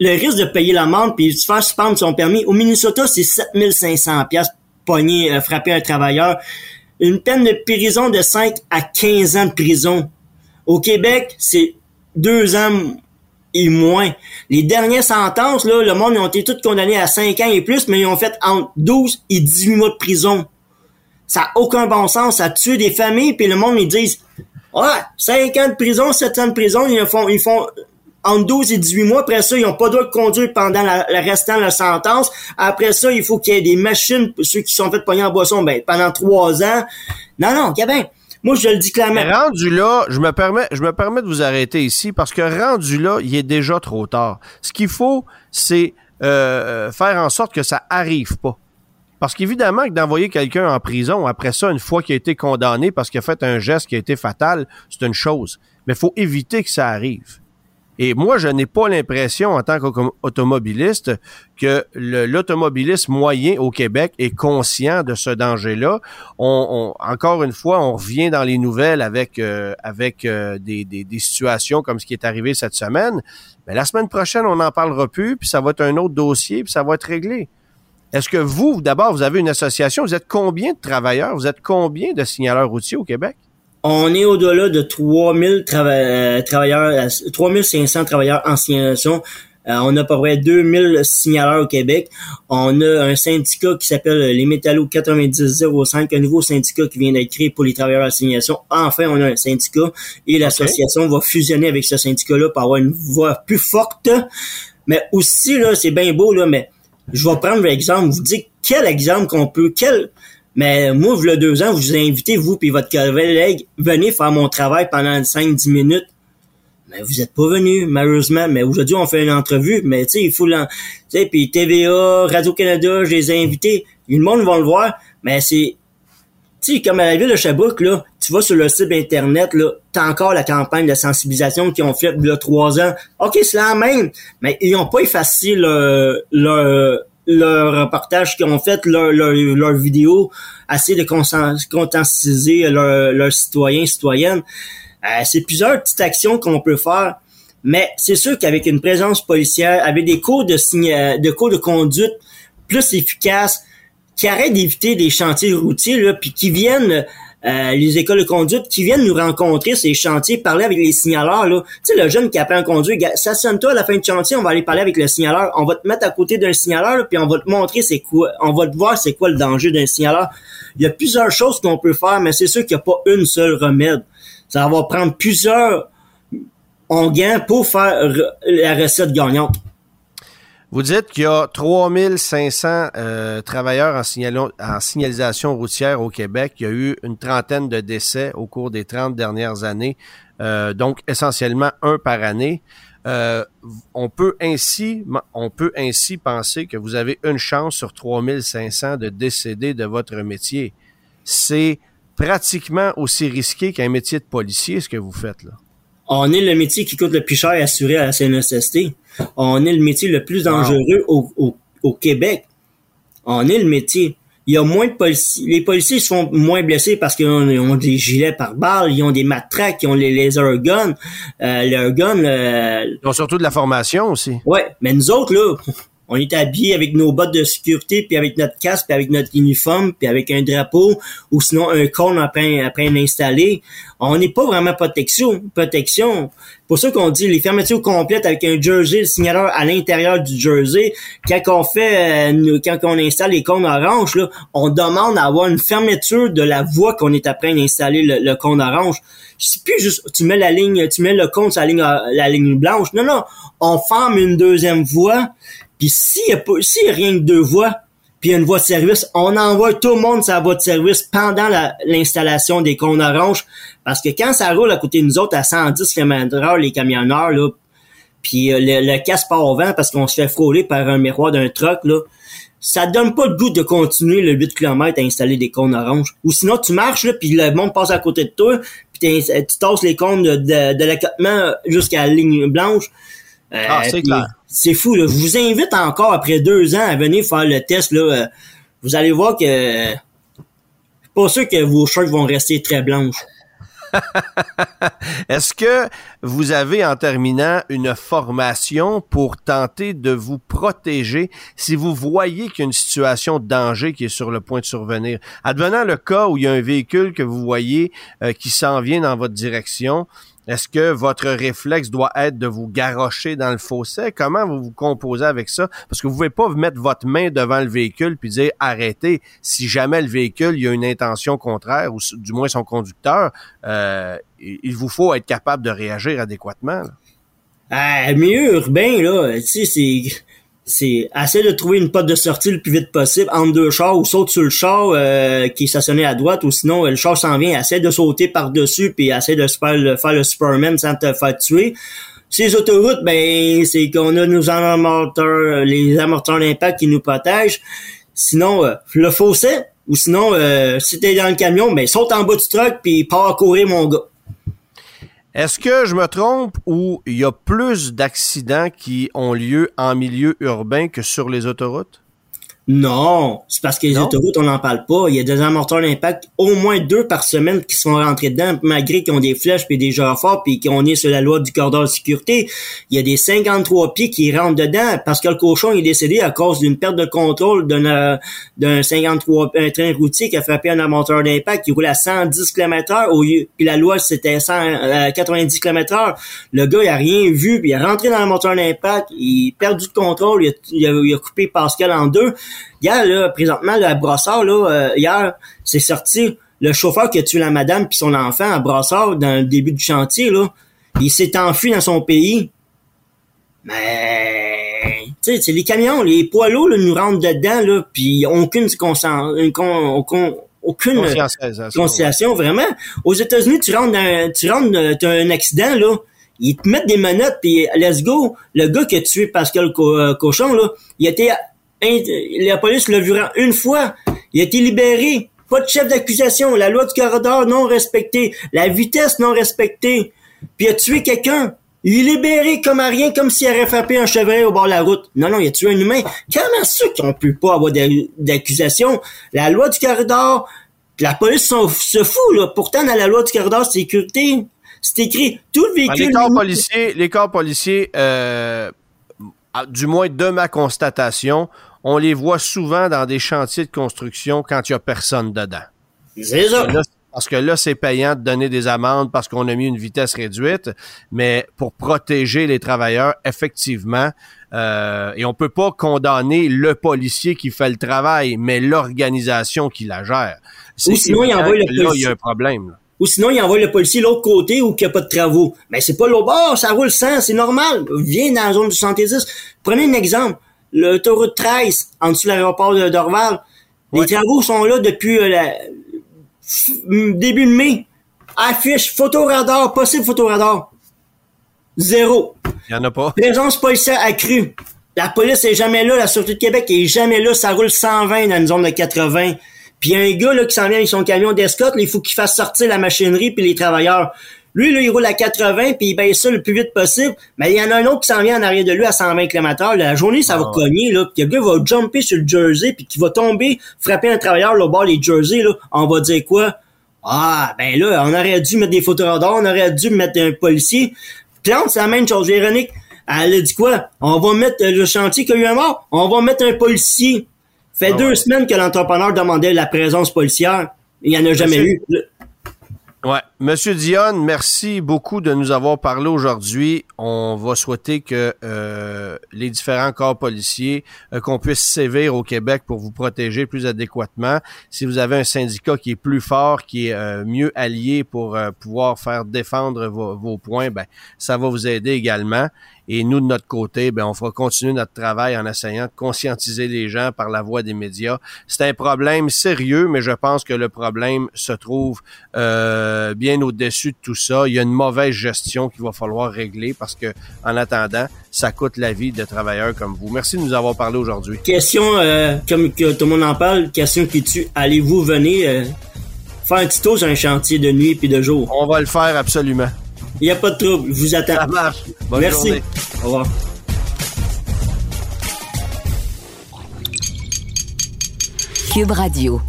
le risque de payer l'amende puis de se faire suspendre son permis, au Minnesota, c'est 7500 pièces pogné, euh, frapper un travailleur. Une peine de prison de 5 à 15 ans de prison. Au Québec, c'est deux ans et moins. Les dernières sentences, là, le monde, ils ont été tous condamnés à 5 ans et plus, mais ils ont fait entre 12 et 18 mois de prison. Ça n'a aucun bon sens. Ça tue des familles, puis le monde, ils disent, ouais, 5 ans de prison, 7 ans de prison, ils font, ils font entre 12 et 18 mois. Après ça, ils n'ont pas le droit de conduire pendant le restant de la sentence. Après ça, il faut qu'il y ait des machines ceux qui sont faits pogner en boisson ben, pendant 3 ans. Non, non, Gabin. Moi, je le dis clairement. rendu là, je me permets, je me permets de vous arrêter ici parce que rendu là, il est déjà trop tard. Ce qu'il faut, c'est euh, faire en sorte que ça arrive pas. Parce qu'évidemment que d'envoyer quelqu'un en prison après ça, une fois qu'il a été condamné parce qu'il a fait un geste qui a été fatal, c'est une chose. Mais il faut éviter que ça arrive. Et moi, je n'ai pas l'impression, en tant qu'automobiliste, que l'automobiliste moyen au Québec est conscient de ce danger-là. On, encore une fois, on revient dans les nouvelles avec euh, avec euh, des, des, des, situations comme ce qui est arrivé cette semaine. Mais la semaine prochaine, on n'en parlera plus, puis ça va être un autre dossier, puis ça va être réglé. Est-ce que vous, d'abord, vous avez une association? Vous êtes combien de travailleurs? Vous êtes combien de signaleurs routiers au Québec? On est au-delà de 3000 euh, travailleurs, 3500 travailleurs en signalisation. Euh, on a à peu près 2000 signaleurs au Québec. On a un syndicat qui s'appelle les Métallos 9005, un nouveau syndicat qui vient d'être créé pour les travailleurs en signalisation. Enfin, on a un syndicat et l'association va fusionner avec ce syndicat-là pour avoir une voix plus forte. Mais aussi, là, c'est bien beau, là, mais je vais prendre l'exemple, vous dites quel exemple qu'on peut, quel, mais moi, vous le deux ans, vous ai invité, vous puis votre collègue, venez faire mon travail pendant 5-10 minutes. Mais vous êtes pas venu, malheureusement. Mais aujourd'hui, on fait une entrevue, mais tu sais, il faut tu sais, puis TVA, Radio-Canada, je les ai invités. Le monde va le voir, mais c'est, tu sais, comme à la ville de Sherbrooke, là, tu vas sur le site internet, là, t'as encore la campagne de sensibilisation qu'ils ont fait il y a trois ans. OK, c'est la même, mais ils ont pas effacé le, le, leur reportage qu'ils ont fait, leur, leur, leur vidéo, assez de conscientiser leurs leur citoyens, citoyennes. Euh, c'est plusieurs petites actions qu'on peut faire, mais c'est sûr qu'avec une présence policière, avec des cours de, de cours de conduite plus efficaces, qui arrêtent d'éviter des chantiers routiers, là, puis qui viennent euh, les écoles de conduite qui viennent nous rencontrer ces chantiers, parler avec les signaleurs. Là. Tu sais, le jeune qui apprend à conduire, stationne-toi à la fin du chantier, on va aller parler avec le signaleur. On va te mettre à côté d'un signaleur, puis on va te montrer c'est quoi, on va te voir c'est quoi le danger d'un signaleur. Il y a plusieurs choses qu'on peut faire, mais c'est sûr qu'il n'y a pas une seule remède. Ça va prendre plusieurs onguents pour faire la recette gagnante. Vous dites qu'il y a 3500 euh, travailleurs en, en, signalisation routière au Québec. Il y a eu une trentaine de décès au cours des 30 dernières années, euh, donc essentiellement un par année. Euh, on peut ainsi, penser que vous avez une chance sur 3500 de décéder de votre métier. C'est pratiquement aussi risqué qu'un métier de policier, ce que vous faites là. On est le métier qui coûte le plus cher à assurer à la CNSST. On est le métier le plus dangereux au, au, Québec. On est le métier. Il y a moins de policiers. Les policiers sont moins blessés parce qu'ils ont, des gilets par balles, ils ont des matraques, ils ont les laser guns. Euh. Euh, ils ont surtout de la formation aussi. Ouais, mais nous autres, là, on est habillés avec nos bottes de sécurité, puis avec notre casque, puis avec notre uniforme, puis avec un drapeau, ou sinon un cône après, après installé. On n'est pas vraiment protection. Protection. Pour ça qu'on dit les fermetures complètes avec un jersey, le signaleur à l'intérieur du jersey. Quand on fait, euh, quand on installe les cônes orange, là, on demande d'avoir une fermeture de la voie qu'on est après d'installer le, le cône orange. C'est plus juste, tu mets la ligne, tu mets le cône sur la ligne, la ligne blanche. Non, non. On forme une deuxième voie puis s'il y a a rien que deux voies, puis une voie de service, on envoie tout le monde sa voie de service pendant l'installation des cônes oranges. Parce que quand ça roule à côté de nous autres à 110 km/h, les camionneurs, là, puis euh, le, casse part au vent parce qu'on se fait frôler par un miroir d'un truck, là, ça donne pas le goût de continuer le 8 km à installer des cônes oranges. Ou sinon, tu marches, là, puis le monde passe à côté de toi, puis tu tasses les cônes de, de, l'accotement jusqu'à la ligne blanche. Euh, ah, c'est clair c'est fou. Là. Je vous invite encore après deux ans à venir faire le test. Là. Euh, vous allez voir que je suis pas sûr que vos shirts vont rester très blanches. Est-ce que vous avez en terminant une formation pour tenter de vous protéger si vous voyez qu'il y a une situation de danger qui est sur le point de survenir? Advenant le cas où il y a un véhicule que vous voyez euh, qui s'en vient dans votre direction, est-ce que votre réflexe doit être de vous garrocher dans le fossé? Comment vous vous composez avec ça? Parce que vous pouvez pas mettre votre main devant le véhicule puis dire arrêtez. Si jamais le véhicule a une intention contraire ou du moins son conducteur, euh, il vous faut être capable de réagir adéquatement. Ah, mieux urbain là, tu sais c'est c'est essayer de trouver une porte de sortie le plus vite possible entre deux chars ou saute sur le char euh, qui est stationné à droite ou sinon le char s'en vient, essaie de sauter par-dessus puis essaie de se faire le, faire le Superman sans te faire tuer. Ces autoroutes, ben c'est qu'on a nos amorteurs, les amorteurs d'impact qui nous protègent. Sinon, euh, le fossé, ou sinon, euh, si t'es dans le camion, ben saute en bas du truck puis pars courir mon gars. Est-ce que je me trompe ou il y a plus d'accidents qui ont lieu en milieu urbain que sur les autoroutes? Non, c'est parce que les autoroutes, on n'en parle pas. Il y a des amorteurs d'impact, au moins deux par semaine qui sont rentrés dedans, malgré qu'ils ont des flèches puis des genres forts puis qu'on est sur la loi du corridor de sécurité. Il y a des 53 pieds qui rentrent dedans parce que le cochon est décédé à cause d'une perte de contrôle d'un d'un 53 un train routier qui a frappé un amorteur d'impact qui roule à 110 km/h au lieu puis la loi c'était 190 km/h. Le gars il a rien vu puis il est rentré dans l'amorteur d'impact, il a perdu le contrôle, il a, il a coupé Pascal en deux. Hier, là, présentement, le Brossard, là, euh, hier, c'est sorti le chauffeur qui a tué la madame puis son enfant à Brossard dans le début du chantier, là. Il s'est enfui dans son pays. Mais, tu sais, les camions, les poids lourds, là, nous rentrent dedans, là, puis aucune aucune, aucune conscientisation, vraiment. Aux États-Unis, tu rentres dans, tu rentres, t'as un accident, là, ils te mettent des menottes, puis let's go. Le gars qui a tué Pascal euh, Cochon, là, il était la police l'a vu une fois. Il a été libéré. Pas de chef d'accusation. La loi du corridor non respectée. La vitesse non respectée. Puis il a tué quelqu'un. Il est libéré comme à rien, comme s'il aurait frappé un chevreuil au bord de la route. Non, non, il a tué un humain. Comment ça qu'on peut pas avoir d'accusation? La loi du corridor, la police se fout, là. Pourtant, dans la loi du corridor de sécurité, c'est écrit tout le véhicule. les corps policiers, les corps policiers, euh, du moins de ma constatation, on les voit souvent dans des chantiers de construction quand il n'y a personne dedans. C'est ça. Parce que là, c'est payant de donner des amendes parce qu'on a mis une vitesse réduite, mais pour protéger les travailleurs, effectivement, euh, et on peut pas condamner le policier qui fait le travail, mais l'organisation qui la gère. Ou sinon, il envoie le policier. Là, il y a un problème. Ou sinon, il envoie le policier de l'autre côté où il n'y a pas de travaux. Mais c'est pas l'autre bord, ça roule sans, c'est normal. Viens dans la zone du 70. Prenez un exemple. L'autoroute 13, en dessous de l'aéroport de Dorval. Les travaux sont là depuis euh, la, début de mai, affiche photoradar, possible photoradar. Zéro. Il n'y en a pas. Présence policière accrue. La police est jamais là, la Sûreté de Québec est jamais là, ça roule 120 dans une zone de 80. Puis il y a un gars là, qui s'en vient avec son camion d'escorte, il faut qu'il fasse sortir la machinerie puis les travailleurs. Lui, là, il roule à 80 puis il baisse ça le plus vite possible. Mais il y en a un autre qui s'en vient en arrière de lui à 120 km La journée, ça va ah cogner, là. Puis le gars va jumper sur le jersey puis qui va tomber, frapper un travailleur, là, au bord les jerseys, là. On va dire quoi? Ah, ben là, on aurait dû mettre des photos radars, on aurait dû mettre un policier. Plante, c'est la même chose. Véronique, elle a dit quoi? On va mettre le chantier qui a eu un mort, on va mettre un policier. Fait ah deux semaines que l'entrepreneur demandait la présence policière. Il n'y en a jamais eu. Ouais. Monsieur Dionne, merci beaucoup de nous avoir parlé aujourd'hui. On va souhaiter que euh, les différents corps policiers, euh, qu'on puisse sévir au Québec pour vous protéger plus adéquatement. Si vous avez un syndicat qui est plus fort, qui est euh, mieux allié pour pouvoir faire défendre vos, vos points, ben ça va vous aider également. Et nous, de notre côté, ben, on fera continuer notre travail en essayant de conscientiser les gens par la voie des médias. C'est un problème sérieux, mais je pense que le problème se trouve euh, bien au-dessus de tout ça. Il y a une mauvaise gestion qu'il va falloir régler parce que, en attendant, ça coûte la vie de travailleurs comme vous. Merci de nous avoir parlé aujourd'hui. Question, euh, comme que tout le monde en parle, question qui tue. Allez-vous venir euh, faire un petit tour sur un chantier de nuit puis de jour? On va le faire absolument. Il n'y a pas de trouble. Je vous attends. Ça marche. Bonne Merci. Journée. Au revoir. Cube Radio.